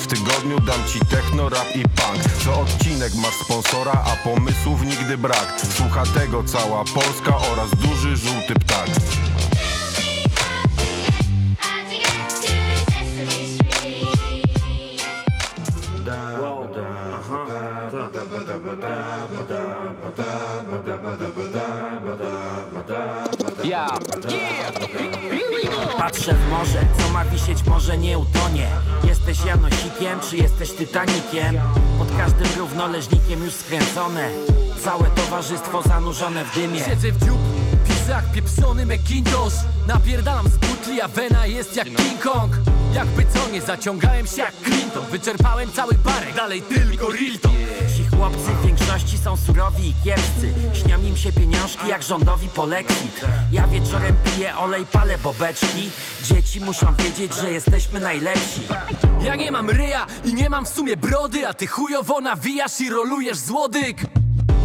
w tygodniu dam ci techno, rap i punk. Co odcinek masz sponsora, a pomysłów nigdy brak. Słucha tego cała Polska oraz duży żółty ptak. Patrzę w morze, co ma wisieć może nie utonie Jesteś Janosikiem, czy jesteś Titanikiem? Pod każdym równoleżnikiem już skręcone. Całe towarzystwo zanurzone w dymie. Siedzę w dziób, jak pieprzony McIntosh Napierdalam z butli, a wena jest jak King Kong. Jakby co, nie zaciągałem się jak Clinton. Wyczerpałem cały barek, dalej tylko Rilton. Ci chłopcy w większości są surowi i kiepscy. Śnią im się pieniążki jak rządowi polexit Ja wieczorem piję olej, palę bobeczki. Dzieci muszą wiedzieć, że jesteśmy najlepsi Ja nie mam ryja i nie mam w sumie brody A ty chujowo nawijasz i rolujesz złodyk.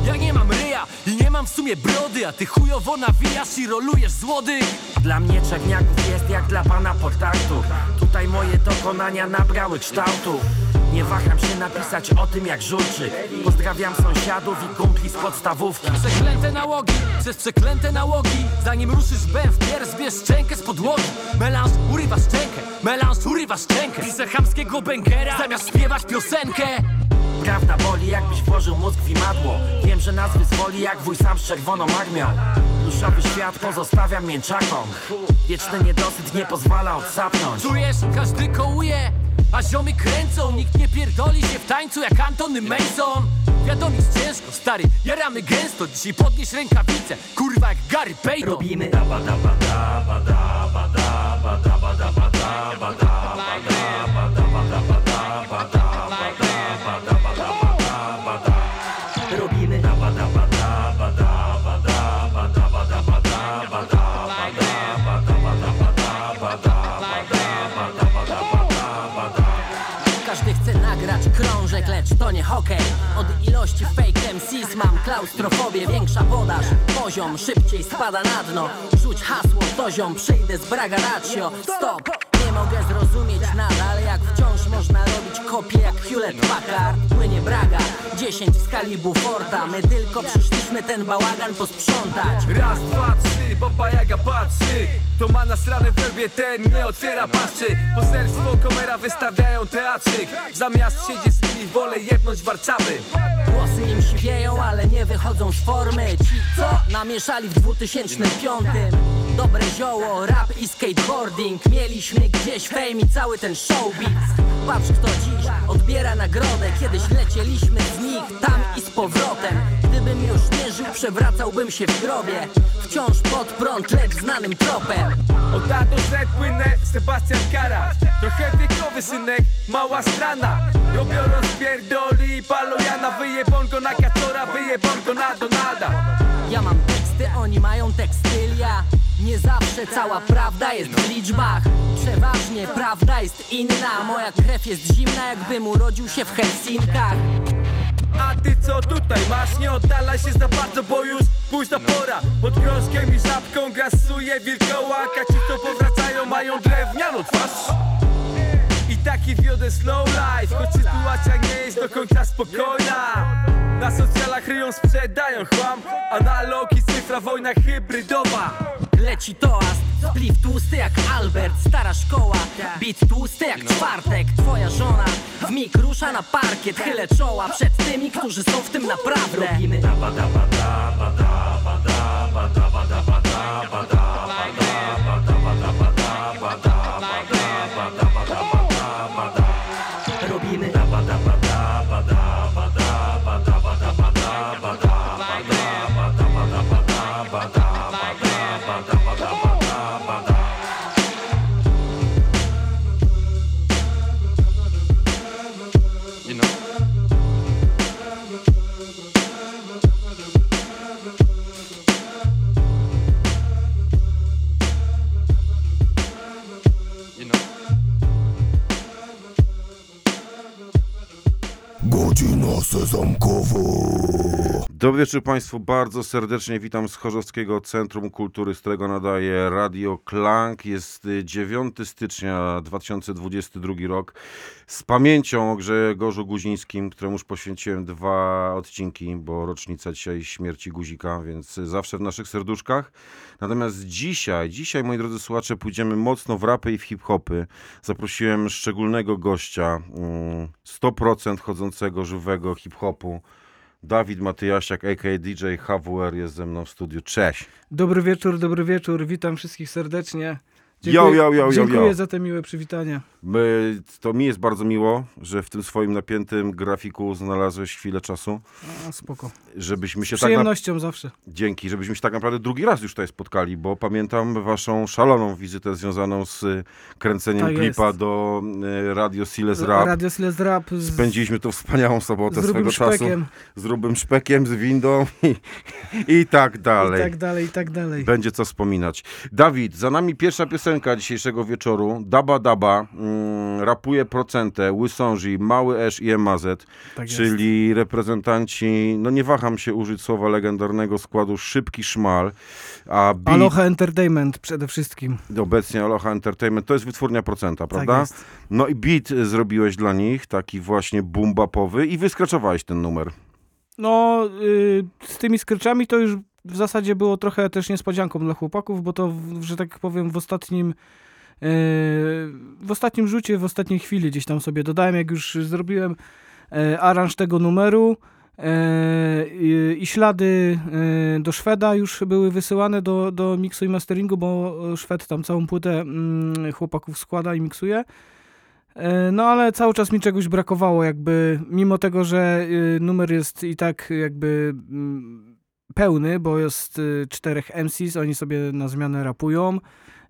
Ja nie mam ryja i nie mam w sumie brody A ty chujowo nawijasz i rolujesz złodyk. Dla mnie Czerniaków jest jak dla pana portartu Tutaj moje dokonania nabrały kształtu Nie waham się napisać o tym jak żulczy. Pozdrawiam sąsiadów i kumpli z podstawówki. Przeklęte nałogi, przez przeklęte nałogi. Zanim ruszysz B w pier, zbierz szczękę z podłogi. Melanż urywa szczękę, melanż urywa szczękę. Piszę chamskiego bankera, zamiast śpiewać piosenkę. Prawda boli jakbyś włożył mózg w imadło. Wiem, że nas wyzwoli jak wuj sam z czerwoną armią. Pluszowy świat pozostawiam mięczakom. Wieczny niedosyt nie pozwala odsapnąć. Czujesz, każdy kołuje, a ziomy kręcą Nikt nie pierdoli się w tańcu jak Antony Mason. Wiadomo, jest ciężko, stary, jaramy gęsto. Dzisiaj podnieś rękawice, kurwa jak Gary Payton. Robimy daba daba daba daba daba daba daba daba daba ilości fake MCs mam klaustrofobię Większa podaż, poziom szybciej spada na dno. Rzuć hasło, to ziom, przyjdę z braga ratio. Stop, mogę zrozumieć nadal Jak wciąż można robić kopie jak Hewlett Packard? Płynie braga, 10 w skali Buforta My tylko przyszliśmy ten bałagan posprzątać. Raz, dwa, trzy, baba jaga patrzy. To ma nasrane w werbie, ten nie otwiera paszczy Poselstwo, kamera wystawiają teatrzyk. Zamiast siedzieć z nimi wolę jebnąć warcaby Włosy im siwieją, ale nie wychodzą z formy. Ci co namieszali w 2005 Dobre zioło, rap i skateboarding. Mieliśmy gdzieś fame i cały ten showbiz. Patrz kto dziś odbiera nagrodę. Kiedyś lecieliśmy z nich tam i z powrotem. Gdybym już nie żył, przewracałbym się w grobie. Wciąż pod prąd, lecz znanym tropem. Od A do Z płynę, Sebastian Kara. Trochę wiekowy synek, mała strana. Robią rozpierdoli, palo Jana. Wyjebon na Katora, wyjebon na Donalda Ja mam teksty, oni mają tekstylia Nie zawsze cała prawda jest w liczbach. Przeważnie prawda jest inna Moja krew jest zimna, jakbym urodził się w Helsinkach. A ty co tutaj masz? Nie oddalaj się za bardzo, bo już późna pora. Pod krążkiem i żabką grasuje wilkołak A ci co powracają mają drewnianą twarz taki wiodę slow life. Choć sytuacja nie jest do końca spokojna. Na socjalach ryją, sprzedają chłam. Analog i cyfra, wojna hybrydowa. Leci toast, spliw tłusty jak Albert Stara szkoła, beat tłusty jak czwartek Twoja żona. W mig rusza na parkiet Chylę czoła przed tymi, którzy są w tym naprawdę. Robimy daba daba daba daba daba daba daba daba Godzina sezamkowa. Dobry wieczór Państwu, bardzo serdecznie witam z Chorzowskiego Centrum Kultury, z którego nadaje Radio Klank. Jest y, 9 stycznia 2022 rok. Z pamięcią o Grzegorzu Guzińskim, któremuż poświęciłem dwa odcinki, bo rocznica dzisiaj śmierci Guzika, więc zawsze w naszych serduszkach. Natomiast dzisiaj, dzisiaj moi drodzy słuchacze, pójdziemy mocno w rapy i w hip-hopy. Zaprosiłem szczególnego gościa, mm, 100% chodzącego, żywego hip-hopu. Dawid Matyjasiak, a.k.a. DJ HWR jest ze mną w studiu. Cześć. Dobry wieczór, dobry wieczór. Witam wszystkich serdecznie. Yo, yo, yo, yo, dziękuję yo. za te miłe przywitania. My, to mi jest bardzo miło, że w tym swoim napiętym grafiku znalazłeś chwilę czasu, A, spoko. żebyśmy się Z tak na... przyjemnością zawsze. Dzięki, żebyśmy się tak naprawdę drugi raz już tutaj spotkali, bo pamiętam waszą szaloną wizytę związaną z kręceniem Tak klipa jest. do y, Radio Siles Rap. Radio Siles Rap z, Spędziliśmy tu wspaniałą sobotę z swego grubym czasu. szpekiem. Z grubym szpekiem, z windą i, i tak I dalej. tak dalej, i tak dalej. Będzie co wspominać. Dawid, za nami pierwsza piosenka dzisiejszego wieczoru. Daba Daba, mm, rapuje procentę, Łysąży, Mały Esz i Emazet, Tak jest. czyli reprezentanci, no nie waham się użyć słowa legendarnego składu Szybki Szmal, a beat, Aloha Entertainment przede wszystkim. obecnie Aloha Entertainment, to jest wytwórnia procenta, prawda? Tak jest. No i beat zrobiłeś dla nich, taki właśnie boom-bapowy i wyskraczowałeś ten numer. No, y, z tymi skryczami to już w zasadzie było trochę też niespodzianką dla chłopaków, bo to, że tak powiem, w ostatnim y, w ostatnim rzucie, w ostatniej chwili gdzieś tam sobie dodałem, jak już zrobiłem e, aranż tego numeru e, i, ślady e, do Szweda już były wysyłane do, do miksu i masteringu, bo Szwed tam całą płytę mm, chłopaków składa i miksuje. E, No ale cały czas mi czegoś brakowało, jakby mimo tego, że numer jest i tak jakby mm, pełny, bo jest y, czterech MCs, oni sobie na zmianę rapują.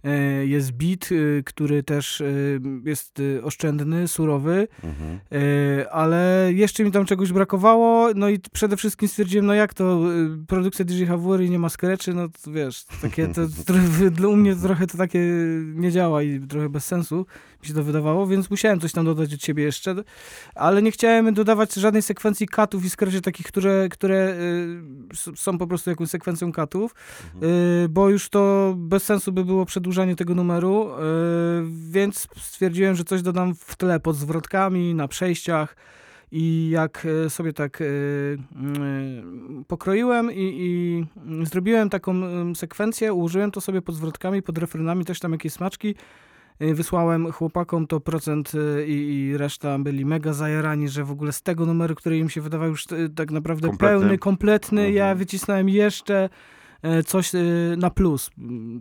E, Jest beat, y, który też y, jest oszczędny, surowy, Mhm. e, ale jeszcze mi tam czegoś brakowało, no i przede wszystkim stwierdziłem, no jak to, produkcja DJ HWR i nie ma skreczy, no to wiesz, takie to, dla mnie to trochę to takie nie działa i trochę bez sensu mi się to wydawało, więc musiałem coś tam dodać od siebie jeszcze, ale nie chciałem dodawać żadnej sekwencji katów i skreczy takich, które, które y, są po prostu jakąś sekwencją katów, y, bo już to bez sensu by było przedłużanie tego numeru, y, więc stwierdziłem, że coś dodam w tle pod zwrotkami, na przejściach i jak y, sobie tak y, y, pokroiłem i, i zrobiłem taką sekwencję, ułożyłem to sobie pod zwrotkami, pod refrenami, też tam jakieś smaczki, Wysłałem chłopakom to procent y, i, i reszta byli mega zajarani, że w ogóle z tego numeru, który im się wydawał już y, tak naprawdę Kompletny. pełny, kompletny, ja Mhm. wycisnąłem jeszcze coś na plus.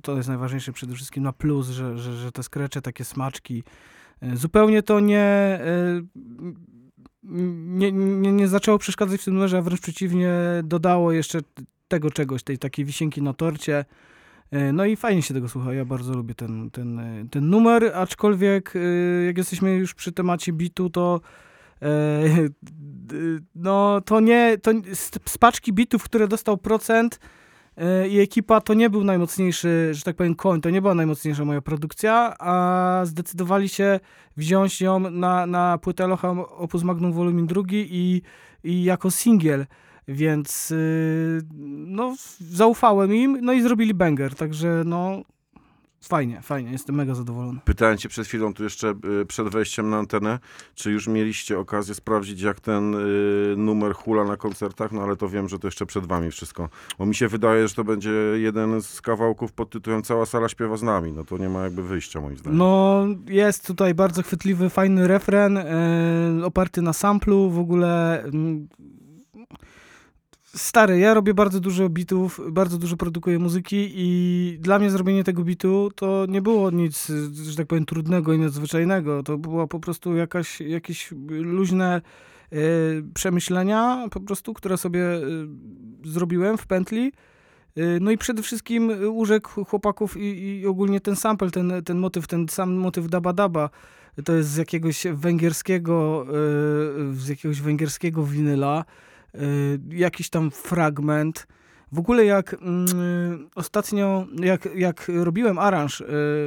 To jest najważniejsze przede wszystkim na plus, że, że, że te skrecze, takie smaczki. Zupełnie to nie, nie, nie, nie zaczęło przeszkadzać w tym numerze, a wręcz przeciwnie, dodało jeszcze tego czegoś, tej takiej wisienki na torcie. E, No i fajnie się tego słucha, ja bardzo lubię ten, ten, e, ten numer, aczkolwiek e, jak jesteśmy już przy temacie bitu, to no to nie, to z paczki bitów, które dostał procent i ekipa, to nie był najmocniejszy, że tak powiem, koń, to nie była najmocniejsza moja produkcja, a zdecydowali się wziąć ją na, na płytę Locha Opus Magnum Volume 2 i, i jako singiel. Więc y, no, zaufałem im, no i zrobili banger, także no fajnie, fajnie, jestem mega zadowolony. Pytałem cię przed chwilą, tu jeszcze y, przed wejściem na antenę, czy już mieliście okazję sprawdzić, jak ten y, numer hula na koncertach, no ale to wiem, że to jeszcze przed wami wszystko. Bo mi się wydaje, że to będzie jeden z kawałków pod tytułem Cała sala śpiewa z nami. No to nie ma jakby wyjścia moim zdaniem. No, jest tutaj bardzo chwytliwy, fajny refren, oparty na samplu, w ogóle... mm, Stary, ja robię bardzo dużo bitów, bardzo dużo produkuję muzyki i dla mnie zrobienie tego bitu to nie było nic, że tak powiem, trudnego i nadzwyczajnego. To była po prostu jakaś, jakieś luźne e, przemyślenia, po prostu, które sobie e, zrobiłem w pętli. Y, No i przede wszystkim y, urzekł chłopaków i, i ogólnie ten sample, ten, ten motyw, ten sam motyw Daba Daba, to jest z jakiegoś węgierskiego, y, z jakiegoś węgierskiego winyla, y, jakiś tam fragment. W ogóle jak mm, y, ostatnio, jak, jak robiłem aranż y,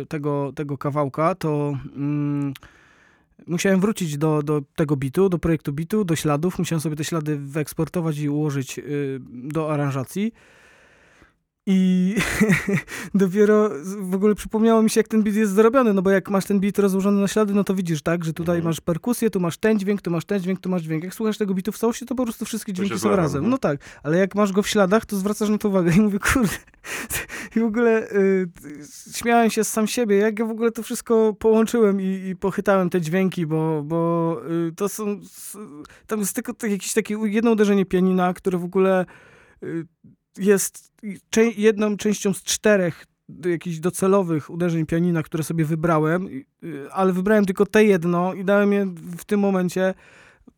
tego, tego kawałka, to mm, musiałem wrócić do, do tego bitu, do projektu bitu, do śladów. Musiałem sobie te ślady wyeksportować i ułożyć y, do aranżacji. I dopiero w ogóle przypomniało mi się, jak ten beat jest zrobiony, no bo jak masz ten beat rozłożony na ślady, no to widzisz, tak, że tutaj Mhm. masz perkusję, tu masz ten dźwięk, tu masz ten dźwięk, tu masz dźwięk. Jak słuchasz tego bitu w całości, to po prostu wszystkie dźwięki są razem. mhm. No tak, ale jak masz go w śladach, to zwracasz na to uwagę i mówię, kurde. I w ogóle y, śmiałem się z sam siebie, jak ja w ogóle to wszystko połączyłem i, i pochytałem te dźwięki, bo, bo y, to są, tam jest tylko jakieś takie jedno uderzenie pianina, które w ogóle y, jest jedną częścią z czterech jakichś docelowych uderzeń pianina, które sobie wybrałem, y, ale wybrałem tylko te jedno i dałem je w tym momencie.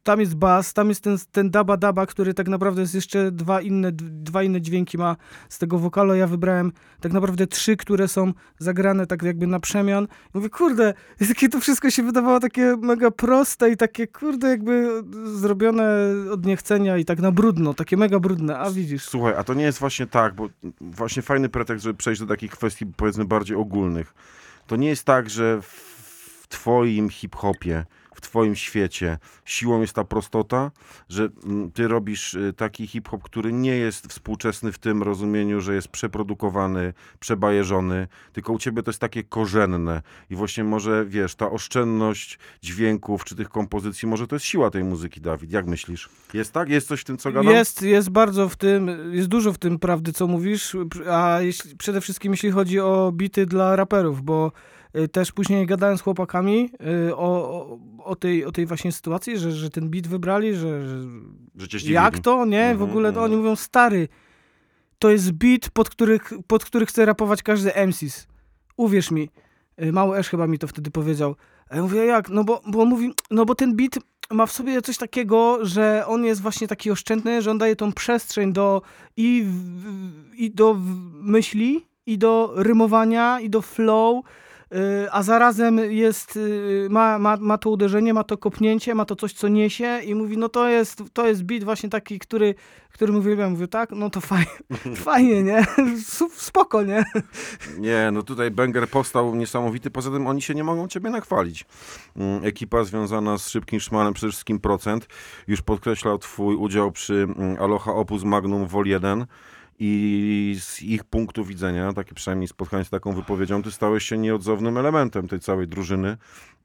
Tam jest bas, tam jest ten, ten daba daba, który tak naprawdę jest jeszcze dwa inne, dwa inne dźwięki ma z tego wokalu. Ja wybrałem tak naprawdę trzy, które są zagrane tak jakby na przemian. I mówię, kurde, jakie to wszystko się wydawało takie mega proste i takie, kurde, jakby zrobione od niechcenia i tak na brudno, takie mega brudne, a widzisz. Słuchaj, a to nie jest właśnie tak, bo właśnie fajny pretekst, żeby przejść do takich kwestii powiedzmy bardziej ogólnych. To nie jest tak, że w twoim hip-hopie, w twoim świecie siłą jest ta prostota, że mm, ty robisz y, taki hip-hop, który nie jest współczesny w tym rozumieniu, że jest przeprodukowany, przebajeżony, tylko u ciebie to jest takie korzenne i właśnie może, wiesz, ta oszczędność dźwięków czy tych kompozycji, może to jest siła tej muzyki, Dawid. Jak myślisz? Jest tak? Jest coś w tym, co gadam? Jest, jest bardzo w tym, jest dużo w tym prawdy, co mówisz, a jeśli, przede wszystkim jeśli chodzi o bity dla raperów, bo też później gadałem z chłopakami y, o, o, o, tej, o tej właśnie sytuacji, że, że ten bit wybrali, że, że jak to, nie? W Mhm, ogóle to mhm. oni mówią, stary, to jest beat, pod, których, pod który chce rapować każdy MCs. Uwierz mi. Y, Mały Esz chyba mi to wtedy powiedział. A ja mówię, jak? No bo, bo mówi, no bo ten beat ma w sobie coś takiego, że on jest właśnie taki oszczędny, że on daje tą przestrzeń do i, i do myśli, i do rymowania, i do flow, y, a zarazem jest, y, ma, ma, ma to uderzenie, ma to kopnięcie, ma to coś, co niesie i mówi, no to jest, to jest beat właśnie taki, który, który uwielbiam. Mówię, tak? No to fajnie, fajnie, nie? Spoko, nie? Nie, no tutaj Banger powstał niesamowity, poza tym oni się nie mogą ciebie nachwalić. Mm, Ekipa związana z Szybkim Szmalem, przede wszystkim Procent, już podkreślał twój udział przy mm, Aloha Opus Magnum Vol 1 i z ich punktu widzenia, takie przynajmniej spotkanie z taką wypowiedzią, ty stałeś się nieodzownym elementem tej całej drużyny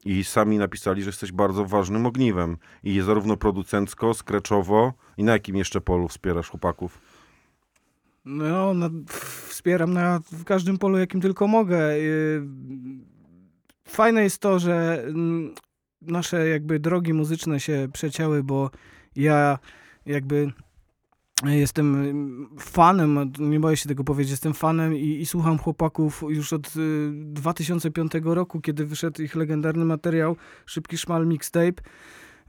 i sami napisali, że jesteś bardzo ważnym ogniwem i zarówno producencko, skreczowo i na jakim jeszcze polu wspierasz chłopaków? No, na, wspieram na w każdym polu, jakim tylko mogę. Yy, Fajne jest to, że mm, nasze jakby drogi muzyczne się przecięły, bo ja jakby jestem fanem, nie boję się tego powiedzieć, jestem fanem i, i słucham chłopaków już od y, 2005 roku, kiedy wyszedł ich legendarny materiał Szybki Szmal Mixtape.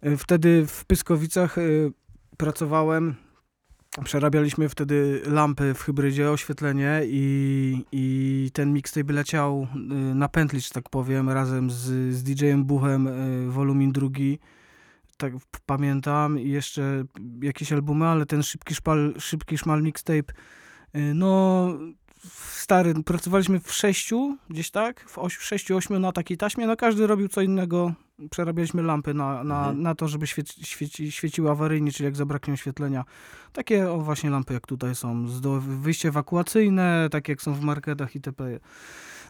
Y, Wtedy w Pyskowicach y, pracowałem Przerabialiśmy wtedy lampy w hybrydzie, oświetlenie i, i ten mixtape leciał y, na pętli, że tak powiem, razem z, z DJ-em Buchem, y, wolumin drugi. Tak pamiętam i jeszcze jakieś albumy, ale ten szybki szpal, szybki szmal mixtape, y, no stary, pracowaliśmy w sześciu, gdzieś tak, w oś, sześciu, ośmiu na takiej taśmie, no każdy robił co innego, przerabialiśmy lampy na, na, Mhm. na to, żeby świeci, świeci, świeciły awaryjnie, czyli jak zabraknie oświetlenia. Takie o właśnie lampy jak tutaj są, wyjście ewakuacyjne, tak jak są w marketach itp.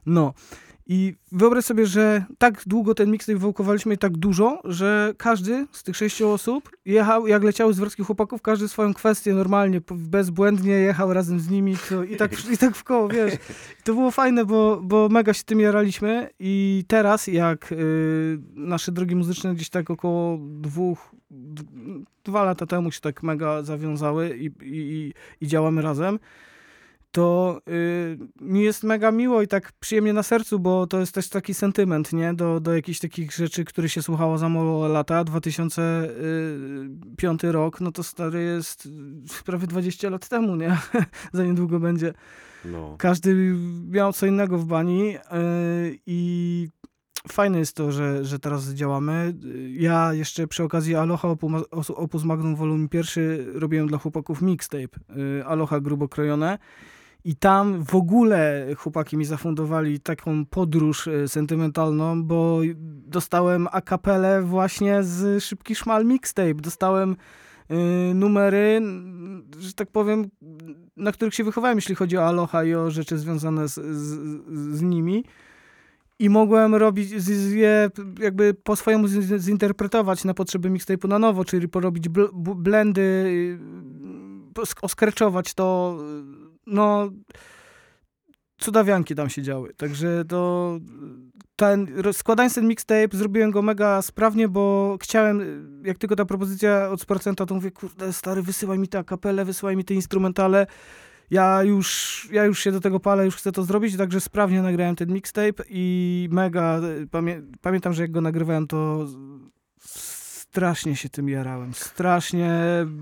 No i wyobraź sobie, że tak długo ten mixtape wyłkowaliśmy tak dużo, że każdy z tych sześciu osób jechał, jak leciały z wrotki chłopaków, każdy swoją kwestię normalnie, bezbłędnie jechał razem z nimi to, i, tak, i tak w koło, wiesz. I to było fajne, bo, bo mega się tym jaraliśmy i teraz jak y, nasze drogi muzyczne gdzieś tak około dwóch, dwa lata temu się tak mega zawiązały i, i, i działamy razem, to y, mi jest mega miło i tak przyjemnie na sercu, bo to jest też taki sentyment, nie? Do, do jakichś takich rzeczy, które się słuchało za mało lata. 2005 rok, no to stary jest y, prawie 20 lat temu, nie? za niedługo będzie. No. Każdy miał co innego w bani yy, i fajne jest to, że, że teraz działamy. Ja jeszcze przy okazji Aloha Opus Magnum Volume 1 robiłem dla chłopaków mixtape Aloha grubo krojone I tam w ogóle chłopaki mi zafundowali taką podróż e, sentymentalną, bo dostałem a capellę właśnie z Szybki Szmal Mixtape. Dostałem y, numery, że tak powiem, na których się wychowałem, jeśli chodzi o Aloha i o rzeczy związane z, z, z nimi. I mogłem robić je jakby po swojemu zinterpretować na potrzeby mixtape'u na nowo, czyli porobić bl, blendy, y, oskreczować to, cudawianki tam się działy. Także to ten, składając ten mixtape, zrobiłem go mega sprawnie, bo chciałem, jak tylko ta propozycja od procenta, to mówię, kurde, stary, wysyłaj mi te kapelę, wysyłaj mi te instrumentale. Ja już, ja już się do tego palę, już chcę to zrobić, także sprawnie nagrałem ten mixtape i mega, pamię pamiętam, że jak go nagrywałem, to strasznie się tym jarałem. Strasznie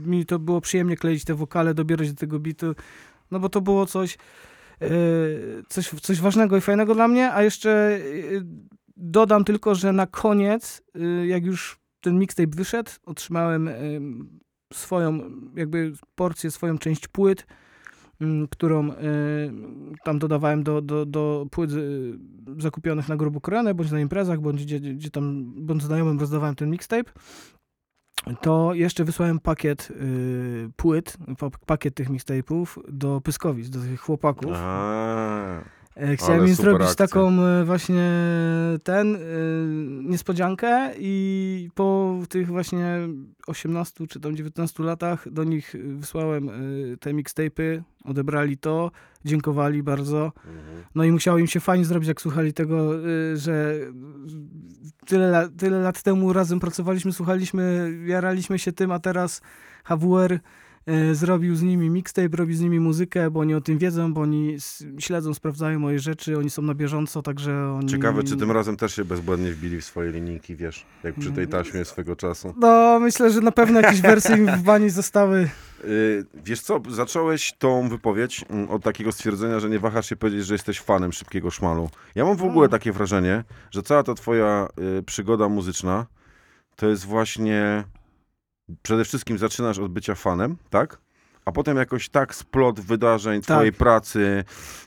mi to było przyjemnie kleić te wokale, dobierać do tego bitu, no bo to było coś, e, coś, coś ważnego i fajnego dla mnie, a jeszcze e, dodam tylko, że na koniec, e, jak już ten mixtape wyszedł, otrzymałem swoją jakby porcję, swoją część płyt, m, którą tam dodawałem do, do, do płyt zakupionych na grubu Koreanę, bądź na imprezach, bądź gdzie, gdzie tam, bądź znajomym rozdawałem ten mixtape, to jeszcze wysłałem pakiet y, płyt, pa, pakiet tych mixtape'ów do Pyskowic, do tych chłopaków. A, E, Chciałem im zrobić akcja. taką e, właśnie ten e, niespodziankę i po tych właśnie 18 czy tam 19 latach do nich wysłałem e, te mixtape'y, odebrali to, dziękowali bardzo. No i musiało im się fajnie zrobić, jak słuchali tego, y, że tyle, tyle lat temu razem pracowaliśmy, słuchaliśmy, jaraliśmy się tym, a teraz HWR zrobił z nimi mixtape, robi z nimi muzykę, bo oni o tym wiedzą, bo oni śledzą, sprawdzają moje rzeczy, oni są na bieżąco, także oni... Ciekawe, czy tym razem też się bezbłędnie wbili w swoje linijki, wiesz, jak przy tej taśmie swego czasu. No, myślę, że na pewno jakieś wersje im w bani zostały. Yy, wiesz co, zacząłeś tą wypowiedź mm, od takiego stwierdzenia, że nie wahasz się powiedzieć, że jesteś fanem szybkiego szmalu. Ja mam w ogóle takie wrażenie, że cała ta twoja y, przygoda muzyczna to jest właśnie przede wszystkim zaczynasz od bycia fanem, tak? A potem jakoś tak splot wydarzeń, twojej pracy,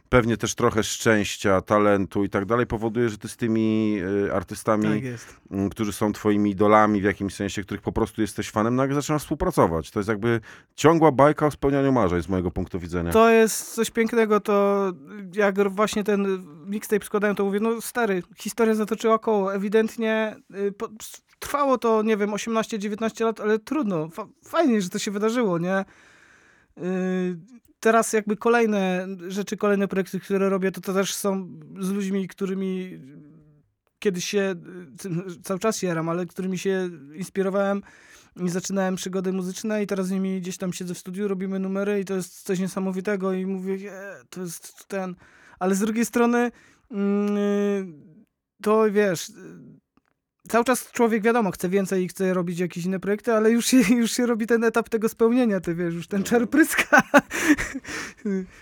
pewnie też trochę szczęścia, talentu i tak dalej powoduje, że ty z tymi y, artystami Tak jest. m, którzy są twoimi idolami w jakimś sensie, których po prostu jesteś fanem, nagle zaczynasz współpracować. To jest jakby ciągła bajka o spełnianiu marzeń z mojego punktu widzenia. To jest coś pięknego, to jak właśnie ten mixtape składałem, to mówię, no stary, historia zatoczyła koło, ewidentnie y, po, trwało to, nie wiem, 18-19 lat, ale trudno, Fa fajnie, że to się wydarzyło, nie? Y, teraz jakby kolejne rzeczy, kolejne projekty, które robię, to, to też są z ludźmi, którymi kiedyś się, y, cały czas jaram, ale którymi się inspirowałem i zaczynałem przygody muzyczne i teraz z nimi gdzieś tam siedzę w studiu, robimy numery i to jest coś niesamowitego i mówię, e, to jest ten... Ale z drugiej strony mm, to wiesz, cały czas człowiek wiadomo, chce więcej i chce robić jakieś inne projekty, ale już się, już się robi ten etap tego spełnienia, ty wiesz, już ten czar pryska.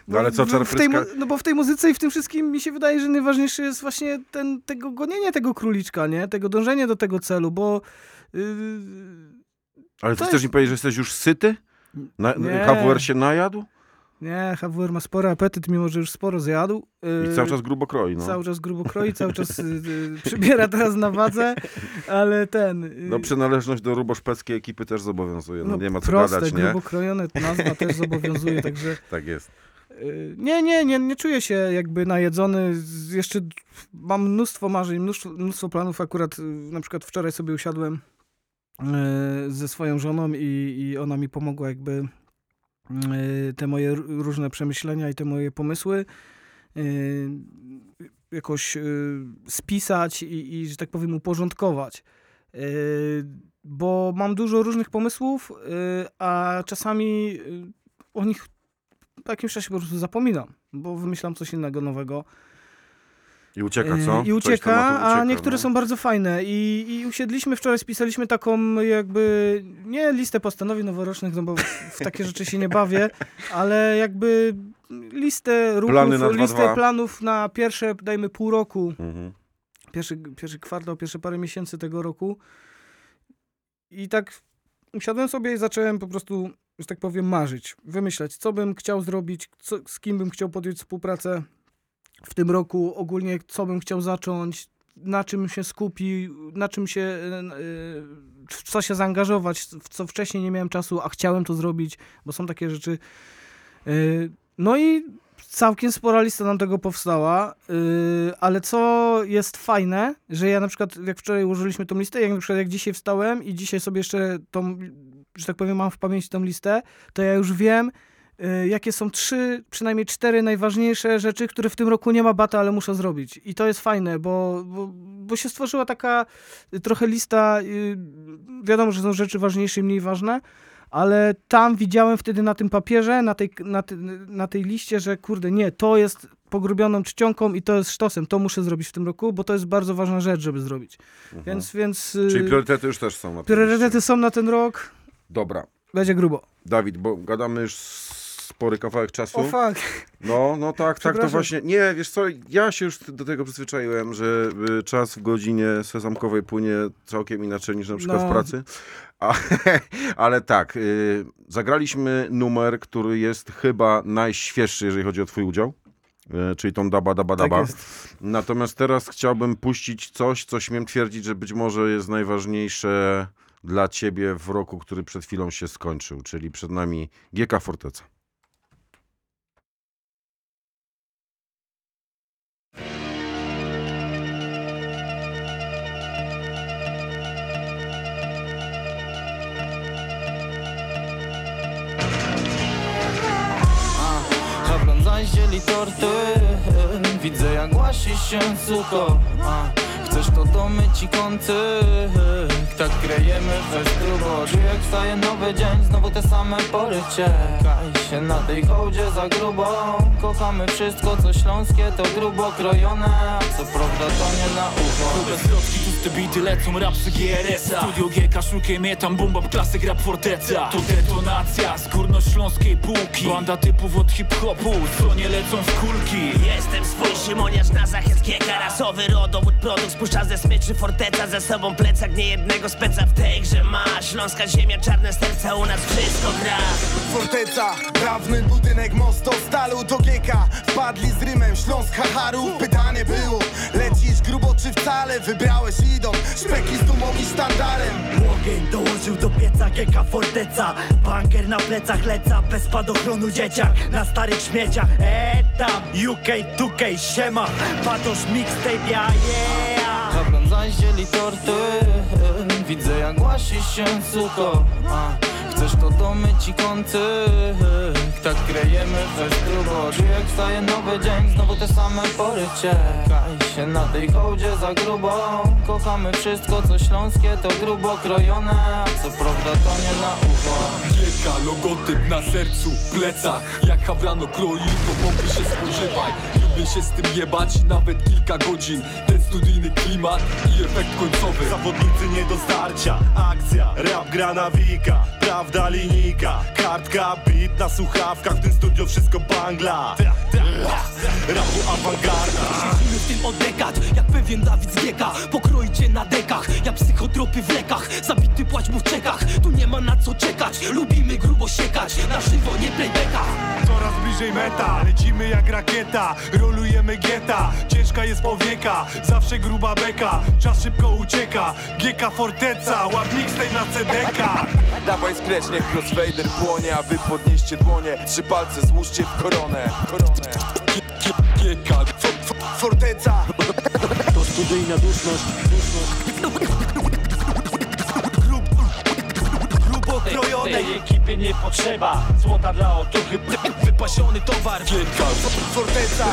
No ale co, czar w tej, mu- pryska? No bo w tej muzyce i w tym wszystkim mi się wydaje, że najważniejsze jest właśnie ten, tego gonienie tego króliczka, nie? Tego dążenie do tego celu, bo yy, Ale ty chcesz jest- mi powiedzieć, że jesteś już syty? Na, się najadł? Nie, HWR ma spory apetyt, mimo że już sporo zjadł. I Yy, cały czas grubo kroi, no. Cały czas grubo kroi, cały czas y, y, przybiera teraz na wadze, ale ten... y, No przynależność do ruboszpeckiej ekipy też zobowiązuje, no, nie ma co proste, gadać, nie? grubo krojone, nazwa też zobowiązuje, także Tak jest. y, nie, nie, nie, nie czuję się jakby najedzony. Jeszcze mam mnóstwo marzeń, mnóstwo, mnóstwo planów. Akurat y, na przykład wczoraj sobie usiadłem y, ze swoją żoną i, i ona mi pomogła jakby y, te moje różne przemyślenia i te moje pomysły y, jakoś y, spisać i, i, że tak powiem, uporządkować. Y, Bo mam dużo różnych pomysłów, y, a czasami y, o nich po jakimś czasie po prostu zapominam, bo wymyślam coś innego, nowego. I ucieka, Yy, co? I ucieka, tematu a ucieka, niektóre no. są bardzo fajne. I, I usiedliśmy wczoraj, spisaliśmy taką jakby, nie listę postanowień noworocznych, no bo w, takie rzeczy się nie bawię, ale jakby listę ruchów, Plany na listę 2-2. planów na pierwsze, dajmy pół roku, Mhm. pierwszy, pierwszy kwartał, pierwsze parę miesięcy tego roku. I tak usiadłem sobie i zacząłem po prostu że tak powiem, marzyć, wymyślać, co bym chciał zrobić, co, z kim bym chciał podjąć współpracę w tym roku, ogólnie co bym chciał zacząć, na czym się skupi, na czym się, e, e, w co się zaangażować, w co wcześniej nie miałem czasu, a chciałem to zrobić, bo są takie rzeczy. E, No i całkiem spora lista nam tego powstała, ale co jest fajne, że ja na przykład, jak wczoraj ułożyliśmy tą listę, jak na przykład jak dzisiaj wstałem i dzisiaj sobie jeszcze tą, że tak powiem, mam w pamięci tą listę, to ja już wiem, jakie są trzy, przynajmniej cztery najważniejsze rzeczy, które w tym roku nie ma bata, ale muszę zrobić. I to jest fajne, bo, bo, bo się stworzyła taka trochę lista, yy, wiadomo, że są rzeczy ważniejsze i mniej ważne, ale tam widziałem wtedy na tym papierze, na tej, na, ty, na tej liście, że kurde, nie, to jest pogrubioną czcionką i to jest sztosem, to muszę zrobić w tym roku, bo to jest bardzo ważna rzecz, żeby zrobić. Więc, więc Mhm. Czyli y, priorytety już też są na priorytety są na ten rok, Dobra. będzie grubo. Dawid, bo gadamy już spory kawałek czasu. O fuck. No, no tak, tak, to właśnie. Nie, wiesz co, ja się już do tego przyzwyczaiłem, że y, czas w godzinie sezamkowej płynie całkiem inaczej niż na przykład No. w pracy. A, ale tak, y, zagraliśmy numer, który jest chyba najświeższy, jeżeli chodzi o twój udział. y, Czyli tą daba, daba, Tak daba. jest. Natomiast teraz chciałbym puścić coś, co śmiem twierdzić, że być może jest najważniejsze dla ciebie w roku, który przed chwilą się skończył, czyli przed nami GK Forteca. Torty. Widzę jak łasi się sucho Chcesz to domy ci kąty Tak grejemy bez grubo Czuję jak wstaje nowy dzień. Znowu te same pory Czekaj się na tej hołdzie za grubą Kochamy wszystko co śląskie To grubo krojone. A co prawda to nie na ucho. Grube zwrotki, puste bity, lecą rapsy GRS-a Studio GK, szukaj mnie tam, bomba, klasyk rap forteca. To detonacja z górnośląskiej półki. Banda typów od hip-hopu, co nie lecą w kulki. Jestem swój Szymoniarz na zachętkie Karasowy rodowód produkt spuszcza ze smyczy forteca Ze sobą plecak nie jednego speca. W tej grze ma Śląska ziemia, czarne serca, u nas wszystko gra. Forteca, dawny budynek mosto stalu do gieka Wpadli z rymem Śląsk Hacharu Pytanie było, lecisz grubo czy wcale Wybrałeś idą, szpeki z dumą i sztandarem. Ogień dołożył do pieca Gieka Forteca. Banker na plecach leca Bez spadochronu dzieciak. Na starych śmieciach Etam UK, 2K, siema. Patosz mixtape, ja yeah Oglądaj dzieli torty. Widzę jak łasi się sucho. Chcesz to domy ci kąty? Tak grejemy bez grubo. Czuję jak wstaje nowy dzień. Znowu te same pory Czekaj się na tej hołdzie za grubą Kochamy wszystko co śląskie To grubo krojone. Co prawda to nie na ucho. Gieka, logotyp na sercu, plecach. Jak Hawrano kroi, to bomby się spożywaj Lubię się z tym jebać, nawet kilka godzin. Ten studyjny klimat i efekt końcowy. Zawodnicy nie do starcia, akcja, rap gra na wika. Prawda linijka, kartka, beat na słuchawkach. W tym studio wszystko bangla. Rapu awangarda. Siedzimy w tym od dekad, jak pewien Dawid z Gieka Pokroicie na dekach, jak psychotropy w lekach Zabity płać mu w czekach, tu nie ma na co czekać Lubimy grubo siekać, na żywo nie playbacka. Coraz bliżej meta, lecimy jak rakieta Rolujemy geta, ciężka jest powieka Zawsze gruba beka, czas szybko ucieka GK Forteca, łap mixtape na CDK Dawaj skrecz, niech crossfader płonie A wy podnieście dłonie. Trzy palce złóżcie w koronę Koronę. Gieka, Forteca. To studyjna duszność, Grubo krojone Tej ekipie nie potrzeba. Złota dla otuchy, wypasiony towar. Gieka Forteca,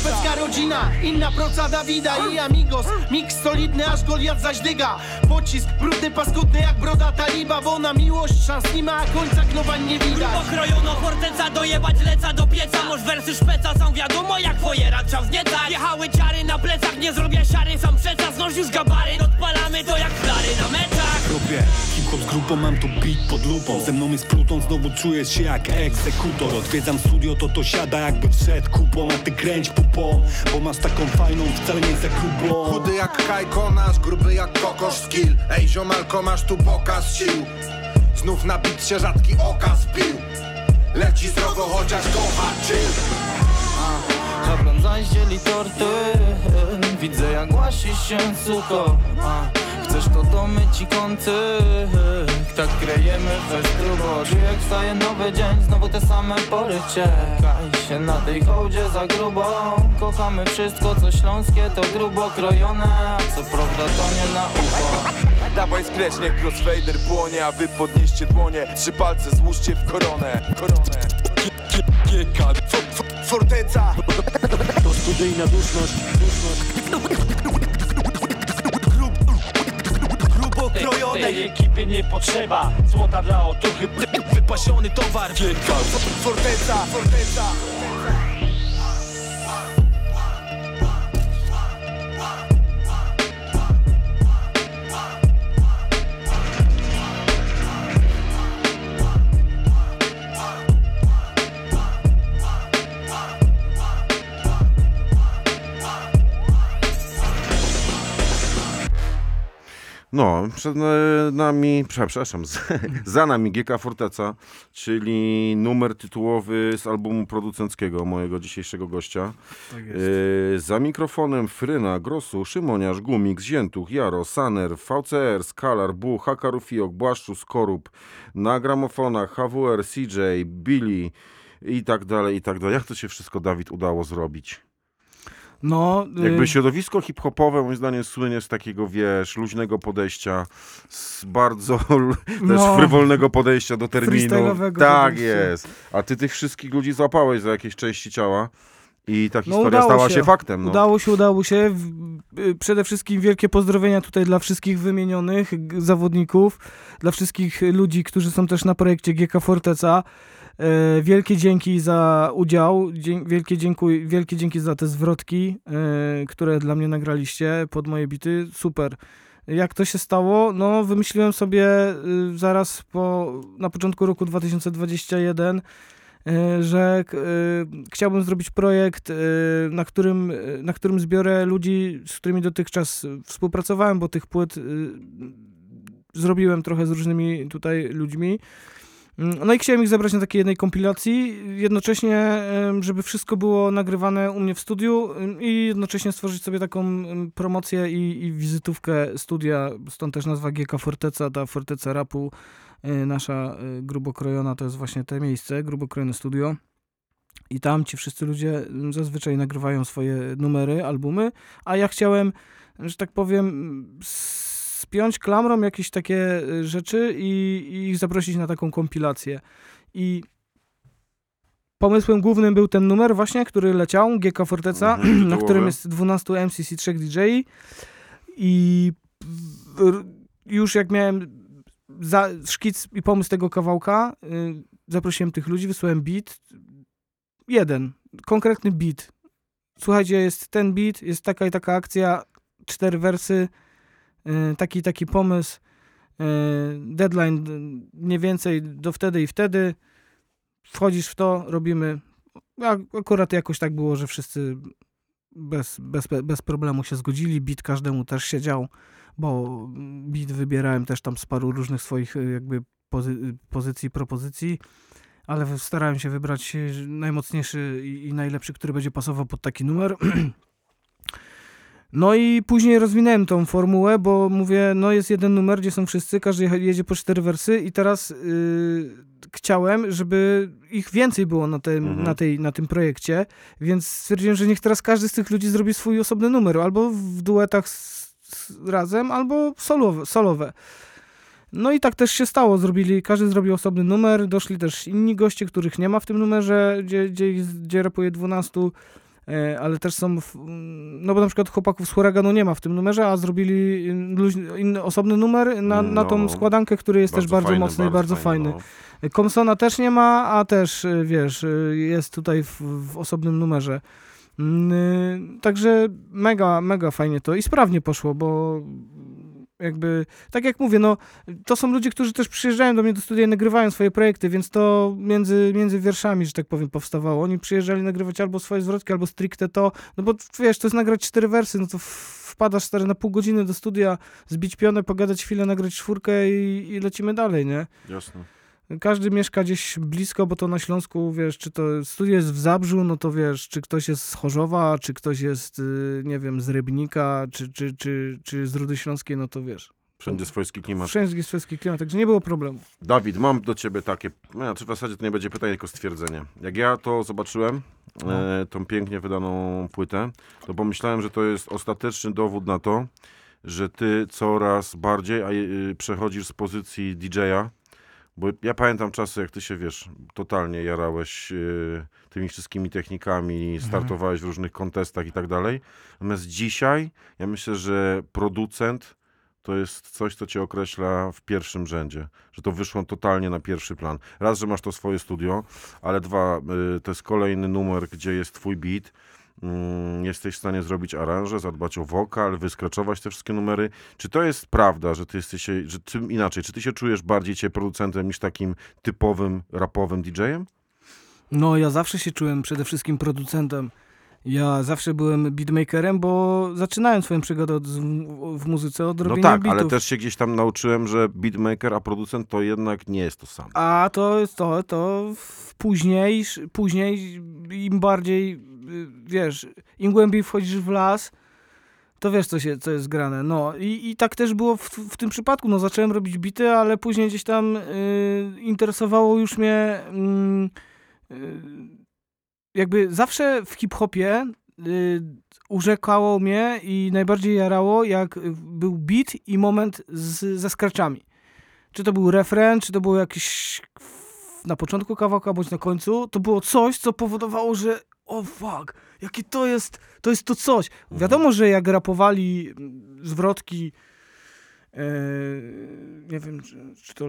Szwedzka rodzina, inna proca Dawida i Amigos. Miks solidny, aż Goliat zaś dyga. Pocisk brudny, paskudny jak broda taliba Bo na miłość szans nie ma, a końca knowań nie widać. Pokrojono forteca, dojebać leca do pieca. Moż wersy szpeca są wiadomo jak fojera trzeba wzniecać Jechały ciary na plecach, nie zrobię siary Są przeca, znosił z gabaryn Odpalamy to jak flary na meczach. Robię hip-hop z grupą, mam tu beat pod lupą Ze mną jest Pluton, znowu czuję się jak egzekutor Odwiedzam studio, to to siada jakby wszedł kupą. A ty kręć pupą, bo masz taką fajną, wcale nie za grubą. Chudy jak Kajko nasz, gruby jak kokosz skill Ej ziomalko, masz tu pokaz sił. Znów na bit się rzadki okaz bił Leci zdrowo, chociaż kocha chill. Hebron zaździeli torty Widzę jak łasisz się suko a, Chcesz to domy ci kąty Tak krejemy fest grubo Jak wstaje nowy dzień, znowu te same pory. Czekaj się na tej hołdzie za grubo. Kochamy wszystko co śląskie to grubo krojone. A co prawda to nie na ucho. Dawaj skrecz, niech crossfader płonie A wy podnieście dłonie. Trzy palce złóżcie w koronę. Koronę. Forteca. To studyjna duszność, Grubo krojone Tej ekipy nie potrzeba. Złota dla otuchy, wypasiony towar. Forteca, forteca No, przed e, nami, przepraszam, za nami GK Forteca, czyli numer tytułowy z albumu producenckiego mojego dzisiejszego gościa. Tak jest. E, za mikrofonem Fryna, Grosu, Szymoniarz, Gumik, Ziętuch, Jaro, Saner, VCR, Skalar, Bu, Hakaru Fiok, Błaszczu, Skorup, na gramofonach HWR, CJ, Billy i tak dalej, i tak dalej. Jak to się wszystko, Dawid, udało zrobić? No, y, Jakby środowisko hip-hopowe moim zdaniem słynie z takiego, wiesz, luźnego podejścia, z bardzo też No. frywolnego podejścia do terminu. Tak podejścia. jest. A ty tych wszystkich ludzi złapałeś za jakieś części ciała i ta No, historia udało stała się, faktem. No. Udało się, udało się. Y, Przede wszystkim wielkie pozdrowienia tutaj dla wszystkich wymienionych zawodników, dla wszystkich ludzi, którzy są też na projekcie GK Forteca. E, Wielkie dzięki za udział, wielkie, dziękuj, wielkie dzięki za te zwrotki, e, które dla mnie nagraliście pod moje bity. Super. Jak to się stało? No, wymyśliłem sobie y, zaraz po, na początku roku 2021, y, że y, chciałbym zrobić projekt, y, na którym, na którym zbiorę ludzi, z którymi dotychczas współpracowałem, bo tych płyt zrobiłem trochę z różnymi tutaj ludźmi. Mm, No i chciałem ich zebrać na takiej jednej kompilacji, jednocześnie, żeby wszystko było nagrywane u mnie w studiu i jednocześnie stworzyć sobie taką promocję i, i wizytówkę studia, stąd też nazwa GK Forteca, ta Forteca Rapu, y, nasza y, grubokrojona to jest właśnie te miejsce, grubokrojone studio. I tam ci wszyscy ludzie zazwyczaj nagrywają swoje numery, albumy, a ja chciałem, że tak powiem, spiąć klamrą jakieś takie y, rzeczy i, i ich zaprosić na taką kompilację. I pomysłem głównym był ten numer właśnie, który leciał, GK Forteca, Mhm, na którym jest 12 MCC i 3 DJ i już jak miałem za, szkic i pomysł tego kawałka, y, zaprosiłem tych ludzi, wysłałem beat, jeden, konkretny beat. Słuchajcie, jest ten beat, jest taka i taka akcja, cztery wersy, taki i taki pomysł, y, deadline mniej więcej do wtedy i wtedy, wchodzisz w to, robimy. Akurat jakoś tak było, że wszyscy bez, bez, bez problemu się zgodzili, beat każdemu też siedział, bo beat wybierałem też tam z paru różnych swoich y, jakby pozy- pozycji, propozycji, ale starałem się wybrać najmocniejszy i, i najlepszy, który będzie pasował pod taki numer. No i później rozwinąłem tą formułę, bo mówię, no jest jeden numer, gdzie są wszyscy, każdy jedzie po cztery wersy i teraz yy, chciałem, żeby ich więcej było na, tym, Mhm. na, tej, na tym projekcie, więc stwierdziłem, że niech teraz każdy z tych ludzi zrobi swój osobny numer, albo w duetach z, z, razem, albo solowe, solowe. No i tak też się stało, zrobili, każdy zrobił osobny numer, doszli też inni goście, których nie ma w tym numerze, gdzie, gdzie, gdzie rapuje 12, e, ale też są, w, no bo na przykład chłopaków z Huraganu nie ma w tym numerze, a zrobili inny, osobny numer na, na tą No. składankę, który jest też bardzo fajny, mocny i bardzo fajny. no. Komsona też nie ma, a też, y, wiesz, jest tutaj w, w osobnym numerze. Mm, Także mega, mega fajnie to i sprawnie poszło, bo jakby, tak jak mówię, no, to są ludzie, którzy też przyjeżdżają do mnie do studia i nagrywają swoje projekty, więc to między, między wierszami, że tak powiem, powstawało. Oni przyjeżdżali nagrywać albo swoje zwrotki, albo stricte to, no bo wiesz, to jest nagrać cztery wersy, no to wpadasz stary na pół godziny do studia, zbić pionę, pogadać chwilę, nagrać czwórkę i, i lecimy dalej, nie? Jasne. Każdy mieszka gdzieś blisko, bo to na Śląsku, wiesz, czy to studio jest w Zabrzu, no to wiesz, czy ktoś jest z Chorzowa, czy ktoś jest, y, nie wiem, z Rybnika, czy, czy, czy, czy z Rudy Śląskiej, no to wiesz. Wszędzie swojski klimat. Wszędzie jest swojski klimat, także nie było problemu. Dawid, mam do ciebie takie, no, znaczy w zasadzie to nie będzie pytanie, tylko stwierdzenie. Jak ja to zobaczyłem, No. e, tą pięknie wydaną płytę, to pomyślałem, że to jest ostateczny dowód na to, że ty coraz bardziej y, przechodzisz z pozycji DJ-a, bo ja pamiętam czasy, jak ty się, wiesz, totalnie jarałeś y, tymi wszystkimi technikami, Mhm. startowałeś w różnych kontestach i tak dalej. Natomiast dzisiaj, ja myślę, że producent to jest coś, co cię określa w pierwszym rzędzie, że to wyszło totalnie na pierwszy plan. Raz, że masz to swoje studio, ale dwa, y, to jest kolejny numer, gdzie jest twój beat, jesteś w stanie zrobić aranże, zadbać o wokal, wyskraczować te wszystkie numery. Czy to jest prawda, że ty jesteś, się- że czym inaczej, czy ty się czujesz bardziej cię producentem niż takim typowym rapowym DJ-em? No, ja zawsze się czułem przede wszystkim producentem. Ja zawsze byłem beatmakerem, bo zaczynałem swoją przygodę od, w, muzyce od No robienia tak, beatów. ale też się gdzieś tam nauczyłem, że beatmaker, a producent to jednak nie jest to samo. A to to, to później, później im bardziej, wiesz, im głębiej wchodzisz w las, to wiesz, co, się, co jest grane. No i, i tak też było w, w tym przypadku. No zacząłem robić bity, ale później gdzieś tam y, interesowało już mnie mm, y, jakby zawsze w hip-hopie y, urzekało mnie i najbardziej jarało, jak był beat i moment z, ze scratchami. Czy to był refren, czy to było jakiś na początku kawałka, bądź na końcu, to było coś, co powodowało, że o fuck, jakie to jest, to jest to coś. Wiadomo, że jak rapowali mm, zwrotki e, nie wiem, czy, czy to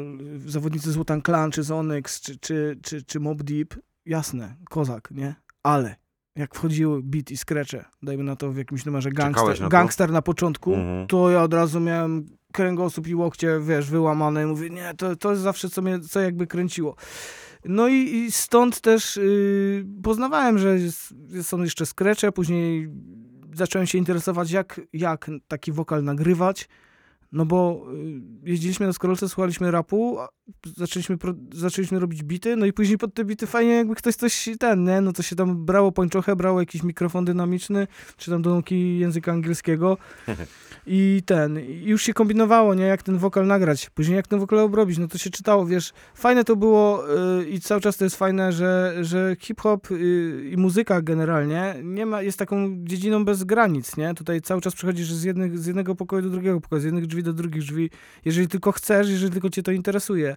zawodnicy z Wu-Tang Clan, czy z Onyx, czy, czy, czy, czy Mob Deep, jasne, kozak, nie? Ale jak wchodziły beat i scratche, dajmy na to w jakimś numerze gangster, na gangster na początku, Mhm. to ja od razu miałem kręgosłup i łokcie, wiesz, wyłamane i mówię, nie, to, to jest zawsze co mnie, co jakby kręciło. No i, i stąd też y, poznawałem, że jest, są jeszcze skrecze, później zacząłem się interesować, jak, jak taki wokal nagrywać, no bo y, jeździliśmy na skrolce, słuchaliśmy rapu, zaczęliśmy, zaczęliśmy robić bity, no i później pod te bity fajnie jakby ktoś coś ten, nie? No to się tam brało pończochę, brało jakiś mikrofon dynamiczny, czy tam do nauki języka angielskiego i ten, i już się kombinowało, nie? Jak ten wokal nagrać, później jak ten wokal obrobić, no to się czytało, wiesz, fajne to było y, i cały czas to jest fajne, że, że hip-hop y, i muzyka generalnie nie ma, jest taką dziedziną bez granic, nie? Tutaj cały czas przechodzisz z, jednych, z jednego pokoju do drugiego pokoju, z jednych drzwi do drugich drzwi, jeżeli tylko chcesz, jeżeli tylko cię to interesuje.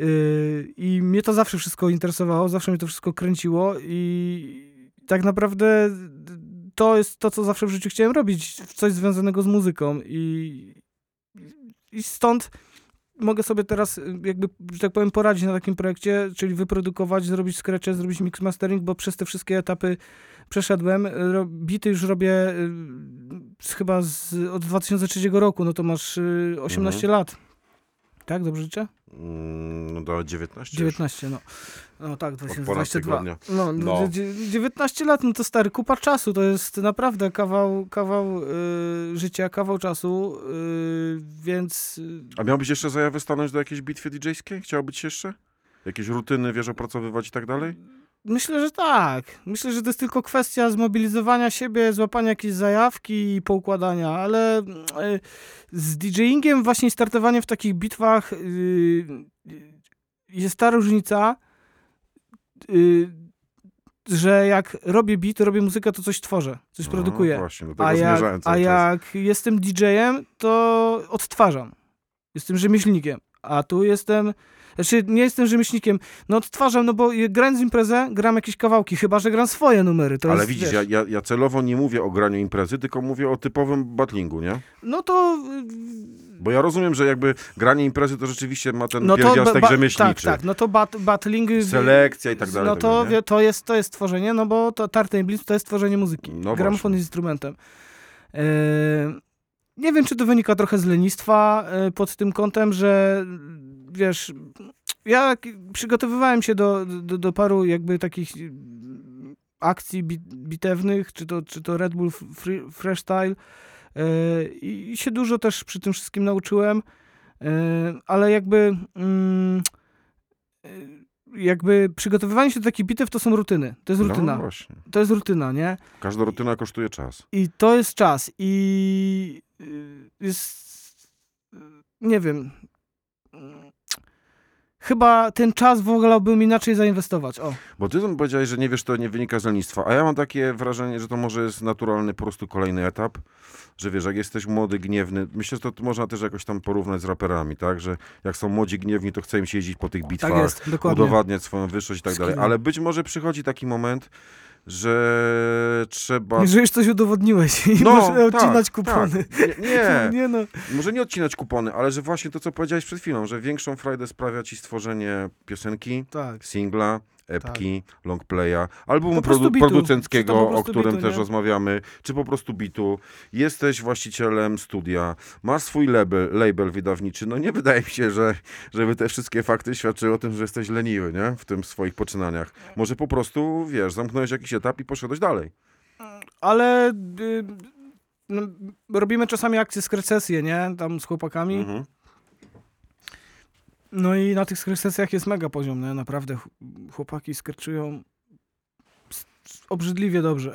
Y, I mnie to zawsze wszystko interesowało, zawsze mnie to wszystko kręciło i tak naprawdę to jest to, co zawsze w życiu chciałem robić, coś związanego z muzyką i, i stąd mogę sobie teraz y, jakby, że tak powiem, poradzić na takim projekcie, czyli wyprodukować, zrobić scratche, zrobić mix mastering, bo przez te wszystkie etapy przeszedłem. Ro- Bity już robię chyba z, od 2003 roku, no to masz y, 18 Mhm. lat. Tak, dobrze życzę? Mm, No do 19. 19, no. No tak, Od ponad 2022. tygodnia. No, No. no. 19 lat, no to stary, kupa czasu, to jest naprawdę kawał, kawał y, życia, kawał czasu, y, więc... y, A miałbyś jeszcze zajawę stanąć do jakiejś bitwy DJ-skiej? Chciałbyś jeszcze? Jakieś rutyny, wiesz, opracowywać i tak dalej? Myślę, że tak. Myślę, że to jest tylko kwestia zmobilizowania siebie, złapania jakiejś zajawki i poukładania, ale y, z DJingiem właśnie startowanie w takich bitwach y, y, jest ta różnica, y, że jak robię beat, robię muzykę, to coś tworzę, coś No, produkuję. właśnie, do tego a jak, a jak jestem DJ-em, to odtwarzam. Jestem rzemieślnikiem. A tu jestem. Znaczy, nie jestem rzemieślnikiem. No odtwarzam, no bo grając imprezę, gram jakieś kawałki, chyba że gram swoje numery. To Ale jest, widzisz, wiesz, ja, ja, celowo nie mówię o graniu imprezy, tylko mówię o typowym battlingu, nie? No to. Bo ja rozumiem, że jakby granie imprezy to rzeczywiście ma ten No pierwiastek rzemieślniczy. Tak, tak. No to bat, battling. Selekcja i tak dalej, No tak to, wie, to, jest, to jest tworzenie, no bo to Tartan Blitz to jest tworzenie muzyki. No Gramofon jest instrumentem. E, nie wiem, czy to wynika trochę z lenistwa y, pod tym kątem, że wiesz, ja przygotowywałem się do, do, do paru jakby takich y, akcji bit, bitewnych, czy to, czy to Red Bull free, Freestyle y, i się dużo też przy tym wszystkim nauczyłem, y, ale jakby mm, jakby przygotowywanie się do takich bitew to są rutyny. To jest No rutyna. właśnie. To jest rutyna, nie? Każda rutyna kosztuje czas. I to jest czas. I y, jest. y, Nie wiem. Chyba ten czas wolałbym inaczej zainwestować. O. Bo ty powiedziałeś, że nie wiesz, to nie wynika z lenistwa, a ja mam takie wrażenie, że to może jest naturalny po prostu kolejny etap, że wiesz, jak jesteś młody, gniewny, myślę, że to można też jakoś tam porównać z raperami, tak, że jak są młodzi, gniewni, to chce im się jeździć po tych bitwach, Tak jest, udowadniać swoją wyższość i tak dalej, ale być może przychodzi taki moment, że trzeba... Że już coś udowodniłeś i No, możesz tak, odcinać kupony. tak. Nie, nie. nie no. Może nie odcinać kupony, ale że właśnie to, co powiedziałeś przed chwilą, że większą frajdę sprawia ci stworzenie piosenki, Tak. singla, epki, longplaya, albumu produ- bitu. producenckiego, o którym bitu, też rozmawiamy, czy po prostu bitu. Jesteś właścicielem studia, masz swój label, label wydawniczy. No nie wydaje mi się, że żeby te wszystkie fakty świadczyły o tym, że jesteś leniwy, nie? W tym swoich poczynaniach. Może po prostu, wiesz, zamknąłeś jakiś etap i poszedłeś dalej. Ale y, no, robimy czasami akcje skrecesje, nie? Tam z chłopakami. Mhm. No i na tych skrecesjach jest mega poziom, nie? Naprawdę ch- chłopaki skreczują s- s- obrzydliwie dobrze.